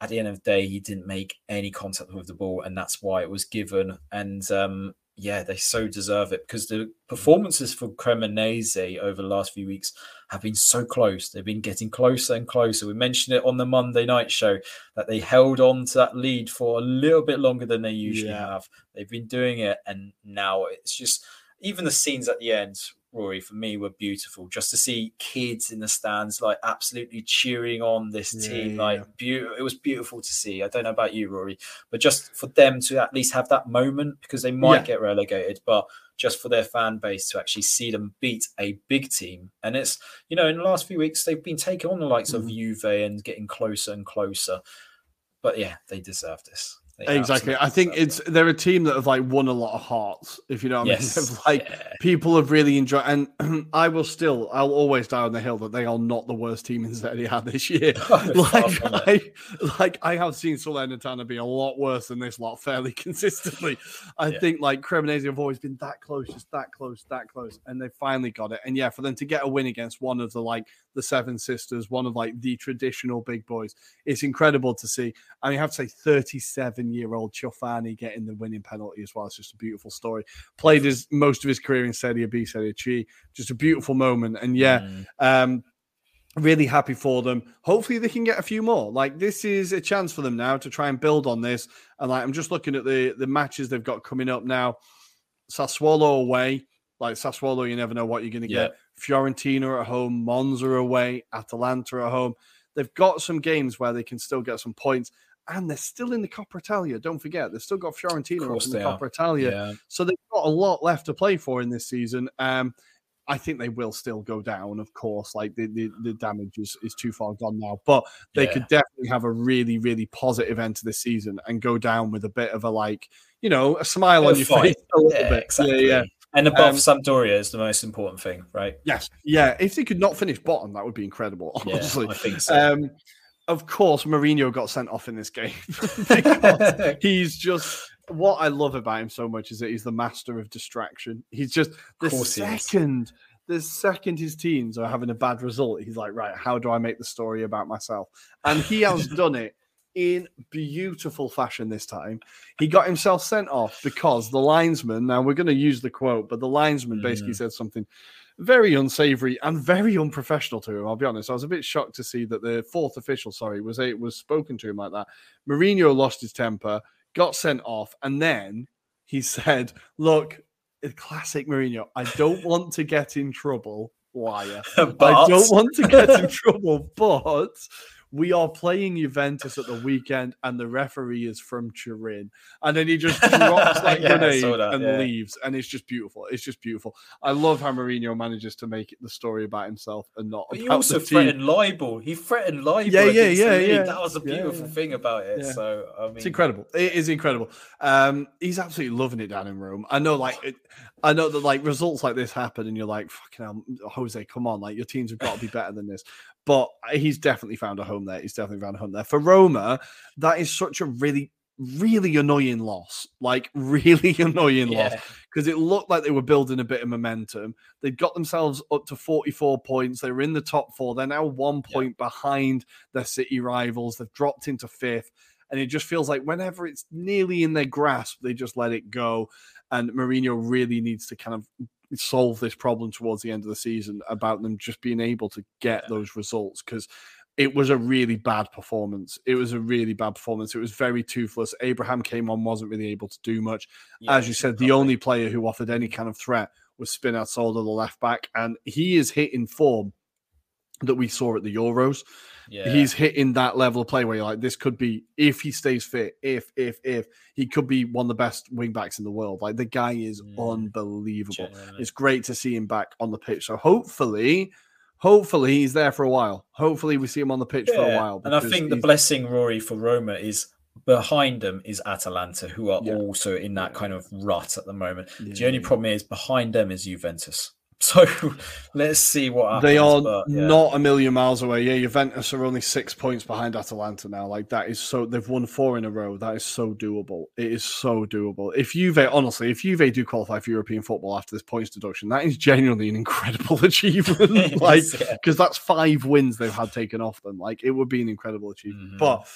at the end of the day, he didn't make any contact with the ball, and that's why it was given. And um, yeah, they so deserve it because the mm. performances for Cremonese over the last few weeks have been so close. They've been getting closer and closer. We mentioned it on the Monday night show that they held on to that lead for a little bit longer than they usually Yeah. have. They've been doing it, and now it's just even the scenes at the end. Ruairi, for me, were beautiful. Just to see kids in the stands, like absolutely cheering on this Yeah, team, like yeah. beautiful. It was beautiful to see. I don't know about you, Ruairi, but just for them to at least have that moment because they might Yeah. get relegated, but just for their fan base to actually see them beat a big team. And it's, you know, in the last few weeks, they've been taking on the likes of Mm-hmm. Juve and getting closer and closer. But yeah, they deserve this. Exactly. I think it's they're a team that have like won a lot of hearts, if you know what Yes. I mean. They've, like Yeah. people have really enjoyed and I will still I'll always die on the hill that they are not the worst team in Serie A this year. Like, I, like I have seen Salernitana be a lot worse than this lot fairly consistently. I Yeah. think like Cremonese have always been that close, just that close, that close, and they finally got it. And yeah, for them to get a win against one of the like the Seven Sisters, one of like the traditional big boys, it's incredible to see. And you have to say, 37 year old Ciofani getting the winning penalty as well. It's just a beautiful story. Played his most of his career in Serie B, Serie C. Just a beautiful moment. And yeah, Mm. um, really happy for them. Hopefully, they can get a few more. Like this is a chance for them now to try and build on this. And like I'm just looking at the the matches they've got coming up now. Sassuolo away, like Sassuolo, you never know what you're going to Yeah. get. Fiorentina at home, Monza away, Atalanta at home. They've got some games where they can still get some points. And they're still in the Coppa Italia. Don't forget, they've still got Fiorentina up in the they are. Coppa Italia. Yeah. So they've got a lot left to play for in this season. Um, I think they will still go down, of course. Like the, the, the damage is, is too far gone now. But they Yeah. could definitely have a really, really positive end to the season and go down with a bit of a like, you know, a smile on your fight. face a little Yeah, bit. exactly. Yeah, yeah. And above Um, Sampdoria is the most important thing, right? Yes. Yeah. If they could not finish bottom, that would be incredible, Yeah. I think so. Um, of course, Mourinho got sent off in this game because he's just what I love about him so much is that he's the master of distraction. He's just the course he is. second, the second his teams are having a bad result, he's like, right, how do I make the story about myself? And he has done it in beautiful fashion this time. He got himself sent off because the linesman, now we're going to use the quote, but the linesman basically Mm. said something very unsavory and very unprofessional to him. I'll be honest. I was a bit shocked to see that the fourth official, sorry, was a, was spoken to him like that. Mourinho lost his temper, got sent off, and then he said, "Look, it's classic Mourinho. I don't want to get in trouble, liar. I don't want to get in trouble, but." We are playing Juventus at the weekend, and the referee is from Turin. And then he just drops like Yeah, grenade that, and yeah. leaves, and it's just beautiful. It's just beautiful. I love how Mourinho manages to make it the story about himself and not But he also the team. threatened libel. He threatened libel. Yeah, yeah, yeah, yeah. That was a beautiful yeah. thing about it. So I mean, It's incredible. It is incredible. Um, he's absolutely loving it down in Rome. I know, like, it, I know that like results like this happen, and you're like, "Fucking hell, Jose, come on!" Like, your teams have got to be better than this. But he's definitely found a home there. He's definitely found a home there. For Roma, that is such a really, really annoying loss. Like, really annoying loss because it looked like they were building a bit of momentum. They got themselves up to 44 points. They were in the top four. They're now one Yeah. point behind their city rivals. They've dropped into fifth. And it just feels like whenever it's nearly in their grasp, they just let it go. And Mourinho really needs to kind of solve this problem towards the end of the season about them just being able to get those results because it was a really bad performance. It was a really bad performance. It was very toothless. Abraham came on, wasn't really able to do much Yeah, as you said, the only player who offered any kind of threat was Spinazzola, the left back, and he is hitting form that we saw at the Euros. Yeah. He's hitting that level of play where you're like, this could be if he stays fit, if if if he could be one of the best wing backs in the world. Like the guy is Mm. unbelievable. Genuinely. It's great to see him back on the pitch. So hopefully, hopefully he's there for a while. Hopefully we see him on the pitch for a while. And I think the blessing, Ruairi, for Roma is behind them is Atalanta, who are Yeah. also in that kind of rut at the moment. the only yeah. problem is behind them is Juventus. So let's see what happens. They are but, yeah. not a million miles away. Yeah, Juventus are only six points behind Atalanta now. Like that is so they've won four in a row. That is so doable. It is so doable. If Juve, honestly, if Juve do qualify for European football after this points deduction, that is genuinely an incredible achievement. Like is, yeah. because that's five wins they've had taken off them. Like it would be an incredible achievement. Mhm. But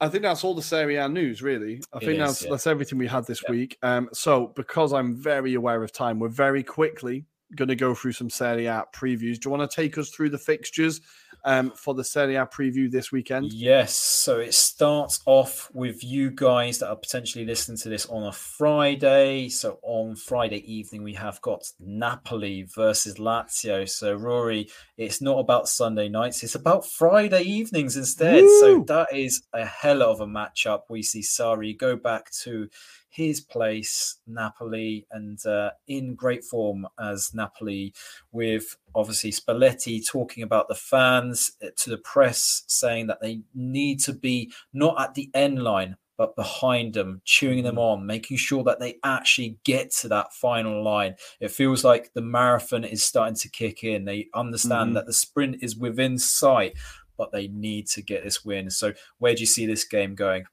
I think that's all the Serie A news, really. I It think is, that's yeah. that's everything we had this Yeah. week. Um, so because I'm very aware of time, we're very quickly going to go through some Serie A previews. Do you want to take us through the fixtures um, for the Serie A preview this weekend? Yes, so it starts off with you guys that are potentially listening to this on a Friday. So on Friday evening, we have got Napoli versus Lazio. So Ruairi, it's not about Sunday nights; it's about Friday evenings instead. So that is a hell of a matchup. We see Sarri go back to his place, Napoli, and uh, in great form as Napoli, with obviously Spalletti talking about the fans uh, to the press, saying that they need to be not at the end line, but behind them, cheering them on, making sure that they actually get to that final line. It feels like the marathon is starting to kick in. They understand Mhm. that the sprint is within sight. But they need to get this win. So, where do you see this game going?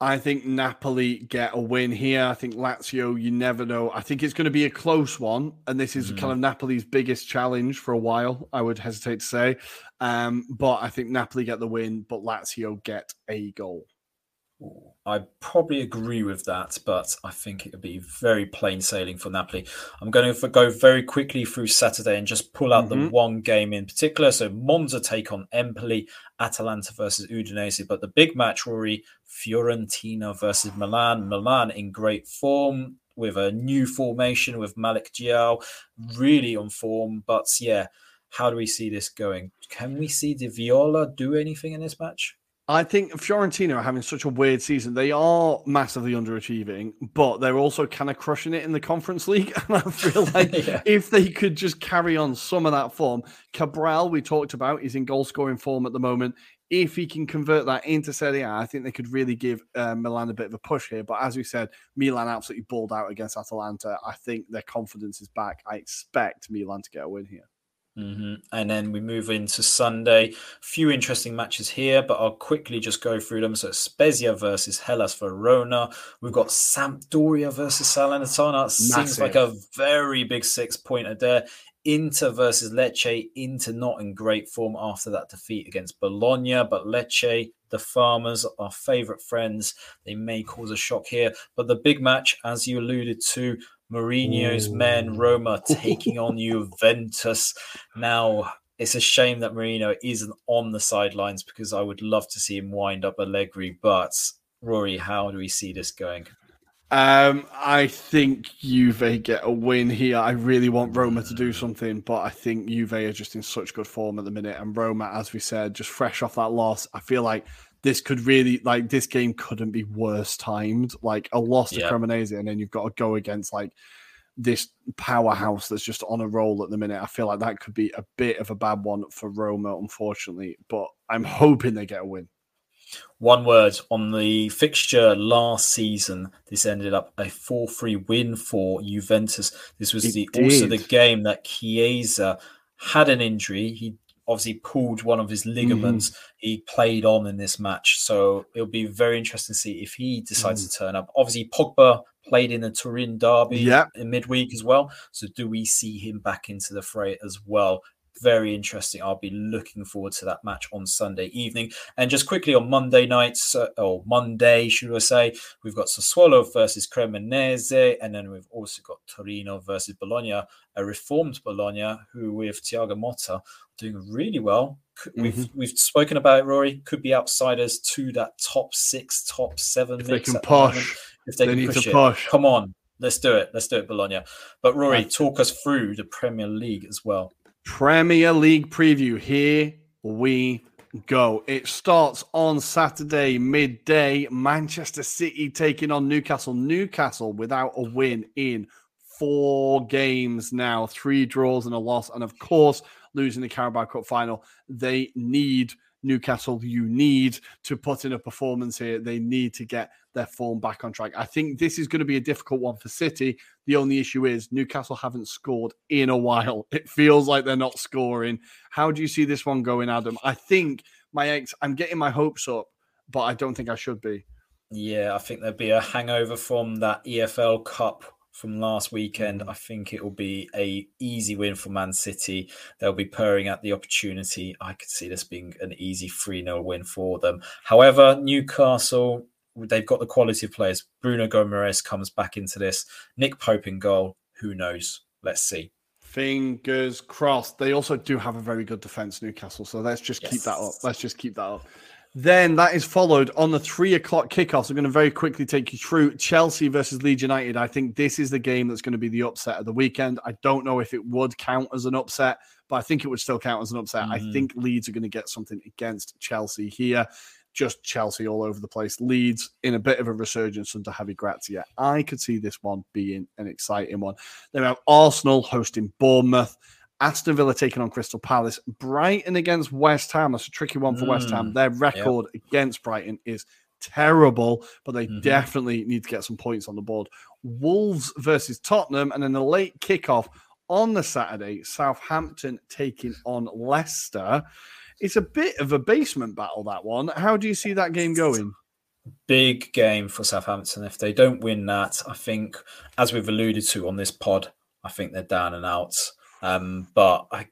I think Napoli get a win here. I think Lazio, you never know. I think it's going to be a close one. And this is Mhm. kind of Napoli's biggest challenge for a while, I would hesitate to say. Um, but I think Napoli get the win, but Lazio get a goal. I probably agree with that, but I think it would be very plain sailing for Napoli. I'm going to go very quickly through Saturday and just pull out the Mhm. one game in particular. So Monza take on Empoli, Atalanta versus Udinese. But the big match, Ruairi, Fiorentina versus Milan. Milan in great form with a new formation with Malick Thiaw, really on form. But yeah, how do we see this going? Can we see Di Viola do anything in this match? I think Fiorentina are having such a weird season. They are massively underachieving, but they're also kind of crushing it in the Conference League. And I feel like Yeah. if they could just carry on some of that form, Cabral, we talked about, is in goal scoring form at the moment. If he can convert that into Serie A, I think they could really give uh, Milan a bit of a push here. But as we said, Milan absolutely balled out against Atalanta. I think their confidence is back. I expect Milan to get a win here. Hmm And then we move into Sunday. Few interesting matches here, but I'll quickly just go through them. So Spezia versus Hellas Verona. We've got Sampdoria versus Salernitana. Seems like a very big six pointer there. Inter versus Lecce. Inter not in great form after that defeat against Bologna, but Lecce, the farmers, our favourite friends, they may cause a shock here. But the big match, as you alluded to, Mourinho's men, Roma, taking on Juventus. Now, it's a shame that Mourinho isn't on the sidelines because I would love to see him wind up Allegri. But Ruairi, how do we see this going? Um, I think Juve get a win here. I really want Roma to do something, but I think Juve are just in such good form at the minute. And Roma, as we said, just fresh off that loss, I feel like this could really like this game couldn't be worse timed. Like a loss to Yeah. Cremonese, and then you've got to go against like this powerhouse that's just on a roll at the minute. I feel like that could be a bit of a bad one for Roma, unfortunately. But I'm hoping they get a win. One word on the fixture last season. This ended up a 4 3 win for Juventus. This was It the also the game that Chiesa had an injury. He obviously pulled one of his Mm-hmm. ligaments. He played on in this match. So it'll be very interesting to see if he decides Mm. to turn up. Obviously, Pogba played in the Turin derby Yeah. in midweek as well. So do we see him back into the fray as well? Very interesting. I'll be looking forward to that match on Sunday evening. And just quickly on Monday nights, uh, or Monday, should I say, we've got Sassuolo versus Cremonese, and then we've also got Torino versus Bologna, a reformed Bologna who, with Thiago Motta, doing really well. We've Mm-hmm. we've spoken about it, Ruairi. Could be outsiders to that top six, top seven. If they can the push, if they, they can push it. push. Come on, let's do it. Let's do it, Bologna. But Ruairi, talk us through the Premier League as well. Premier League preview. Here we go. It starts on Saturday midday. Manchester City taking on Newcastle. Newcastle without a win in four games now, three draws and a loss, and of course losing the Carabao Cup final. They need Newcastle. You need to put in a performance here. They need to get their form back on track. I think this is going to be a difficult one for City. The only issue is Newcastle haven't scored in a while. It feels like they're not scoring. How do you see this one going, Adam? I think my ex, I'm getting my hopes up, but I don't think I should be. Yeah, I think there'd be a hangover from that EFL Cup from last weekend. Mm-hmm. I think it will be a easy win for Man City. They'll be purring at the opportunity. I could see this being an easy 3 0 win for them. However, Newcastle, they've got the quality of players. Bruno Gomes comes back into this. Nick Pope in goal. Who knows? Let's see. Fingers crossed. They also do have a very good defense, Newcastle. So let's just keep that up. Let's just keep that up. Then that is followed on the three o'clock kickoffs. I'm going to very quickly take you through Chelsea versus Leeds United. I think this is the game that's going to be the upset of the weekend. I don't know if it would count as an upset, but I think it would still count as an upset. I Mhm. think Leeds are going to get something against Chelsea here. Just Chelsea all over the place. Leeds in a bit of a resurgence under Javi Gracia. I could see this one being an exciting one. Then we have Arsenal hosting Bournemouth. Aston Villa taking on Crystal Palace. Brighton against West Ham. That's a tricky one for West Ham. Mm, Their record against Brighton is terrible, but they Mhm. definitely need to get some points on the board. Wolves versus Tottenham, and then the late kickoff on the Saturday, Southampton taking on Leicester. It's a bit of a basement battle, that one. How do you see that game going? Big game for Southampton. If they don't win that, I think, as we've alluded to on this pod, I think they're down and out. Um, but I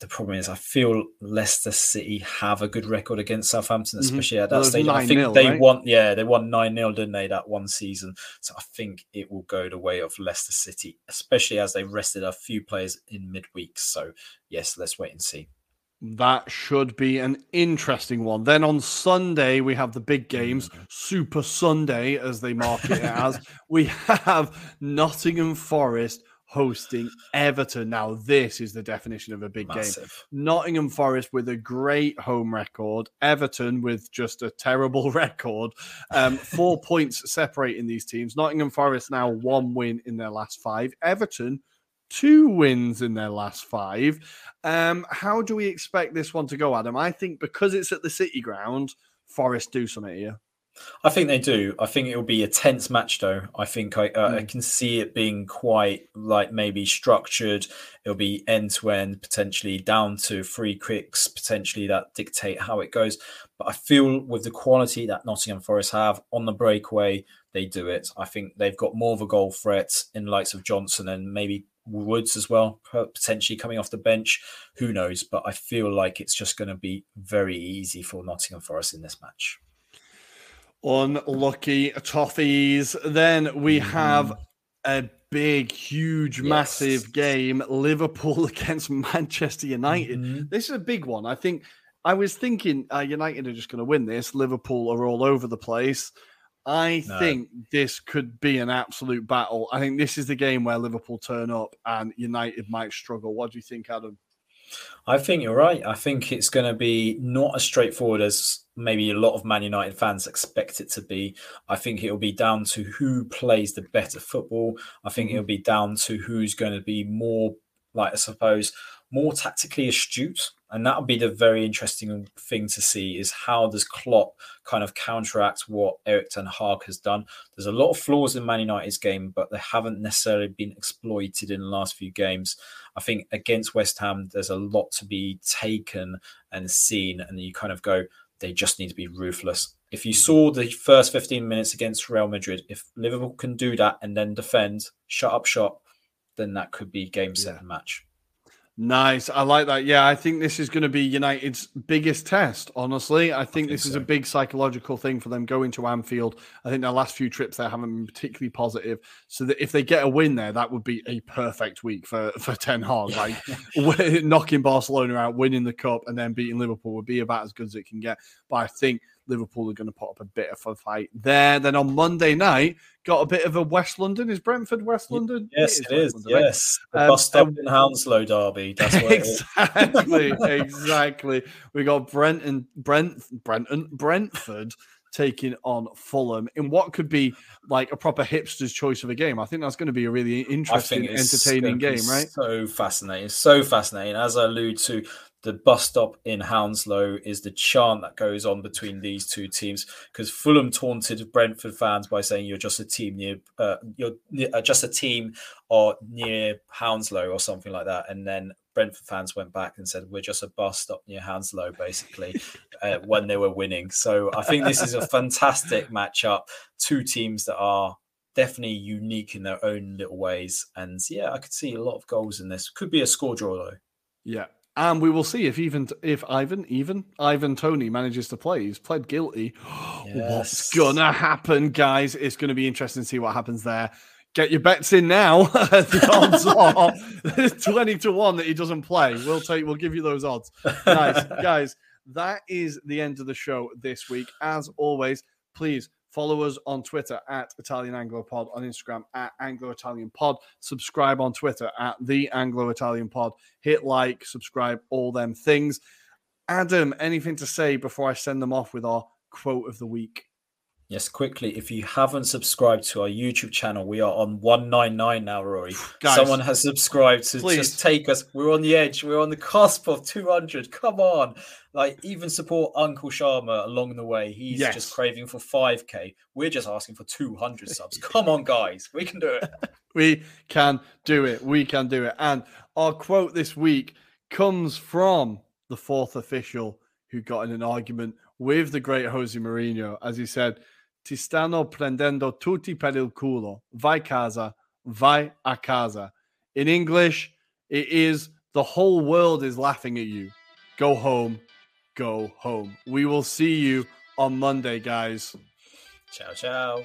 the problem is, I feel Leicester City have a good record against Southampton, Mhm. especially at that was stage. I think they right? won, yeah, they won 9 0, didn't they, that one season? So I think it will go the way of Leicester City, especially as they rested a few players in midweek. So, yes, let's wait and see. That should be an interesting one. Then on Sunday, we have the big games, Super Sunday, as they market it as. We have Nottingham Forest hosting Everton. Now, this is the definition of a big game. Nottingham Forest with a great home record, Everton with just a terrible record. Um, four points separating these teams. Nottingham Forest now one win in their last five. Everton two wins in their last five. Um, how do we expect this one to go, Adam? I think because it's at the City Ground, Forest do something here. I think they do. I think it will be a tense match, though. I think I, uh, I Mm. can see it being quite like maybe structured. It'll be end to end, potentially down to free kicks, potentially that dictate how it goes. But I feel with the quality that Nottingham Forest have on the breakaway, they do it. I think they've got more of a goal threat in the likes of Johnson and maybe Woods as well, potentially coming off the bench. Who knows? But I feel like it's just going to be very easy for Nottingham Forest in this match. Unlucky toffees. Then we have a big, huge, Yes. massive game Liverpool against Manchester United. Mhm. This is a big one. I think I was thinking uh, United are just going to win this. Liverpool are all over the place. I No. think this could be an absolute battle. I think this is the game where Liverpool turn up and United might struggle. What do you think, Adam? I think you're right. I think it's going to be not as straightforward as maybe a lot of Man United fans expect it to be. I think it'll be down to who plays the better football. I think it'll mm-hmm. be down to who's going to be more, like I suppose, more tactically astute. And that'll be the very interesting thing to see is how does Klopp kind of counteract what Erik Ten Hag has done. There's a lot of flaws in Man United's game, but they haven't necessarily been exploited in the last few games. I think against West Ham, there's a lot to be taken and seen, and you kind of go, they just need to be ruthless. If you saw the first 15 minutes against Real Madrid, if Liverpool can do that and then defend, shut up shop, then that could be game set Yeah. and match. Nice. I like that. Yeah, I think this is going to be United's biggest test, honestly. I think, think this is a big psychological thing for them going to Anfield. I think their last few trips there haven't been particularly positive. So that if they get a win there, that would be a perfect week for, for Ten Hag. Like knocking Barcelona out, winning the cup, and then beating Liverpool would be about as good as it can get. But I think Liverpool are going to put up a bit of a fight there. Then on Monday night, got a bit of a West London. Is Brentford West London? Yes, it is. London, right? yes, the Um, bus stop um, in Hounslow Derby. That's what it is. exactly, exactly. We got Brenton, Brent, Brenton, Brentford taking on Fulham in what could be like a proper hipster's choice of a game. I think that's going to be a really interesting, entertaining game, right? So fascinating, so fascinating. As I allude to, the bus stop in Hounslow is the chant that goes on between these two teams because Fulham taunted Brentford fans by saying you're just a team near, uh, you're uh, just a team or near Hounslow or something like that, and then Brentford fans went back and said we're just a bus stop near Hounslow, basically, uh, when they were winning. So I think this is a fantastic matchup. Two teams that are definitely unique in their own little ways. And yeah, I could see a lot of goals in this. Could be a score draw though. Yeah. And we will see if even if Ivan, even Ivan Toney manages to play. He's pled guilty. What's gonna happen, guys? It's gonna be interesting to see what happens there. Get your bets in now. the odds are 20 to 1 that he doesn't play. We'll take we'll give you those odds. Nice. guys, that is the end of the show this week. As always, please follow us on Twitter at Italian Anglo Pod, on Instagram at Anglo Italian Pod, subscribe on Twitter at the Anglo Italian Pod. Hit like, subscribe, all them things. Adam, anything to say before I send them off with our quote of the week? Yes, quickly. If you haven't subscribed to our YouTube channel, we are on 199 now, Ruairi. Guys, Someone has subscribed to please. just take us. We're on the edge. We're on the cusp of 200. Come on. Like, even support Uncle Sharma along the way. He's Yes. just craving for 5K. We're just asking for 200 subs. Come on, guys. We can do it. We can do it. We can do it. And our quote this week comes from the fourth official who got in an argument with the great Jose Mourinho as he said, Ti stanno prendendo tutti per il culo. Vai casa, vai a casa. In English, it is the whole world is laughing at you. Go home, go home. We will see you on Monday, guys. Ciao, ciao.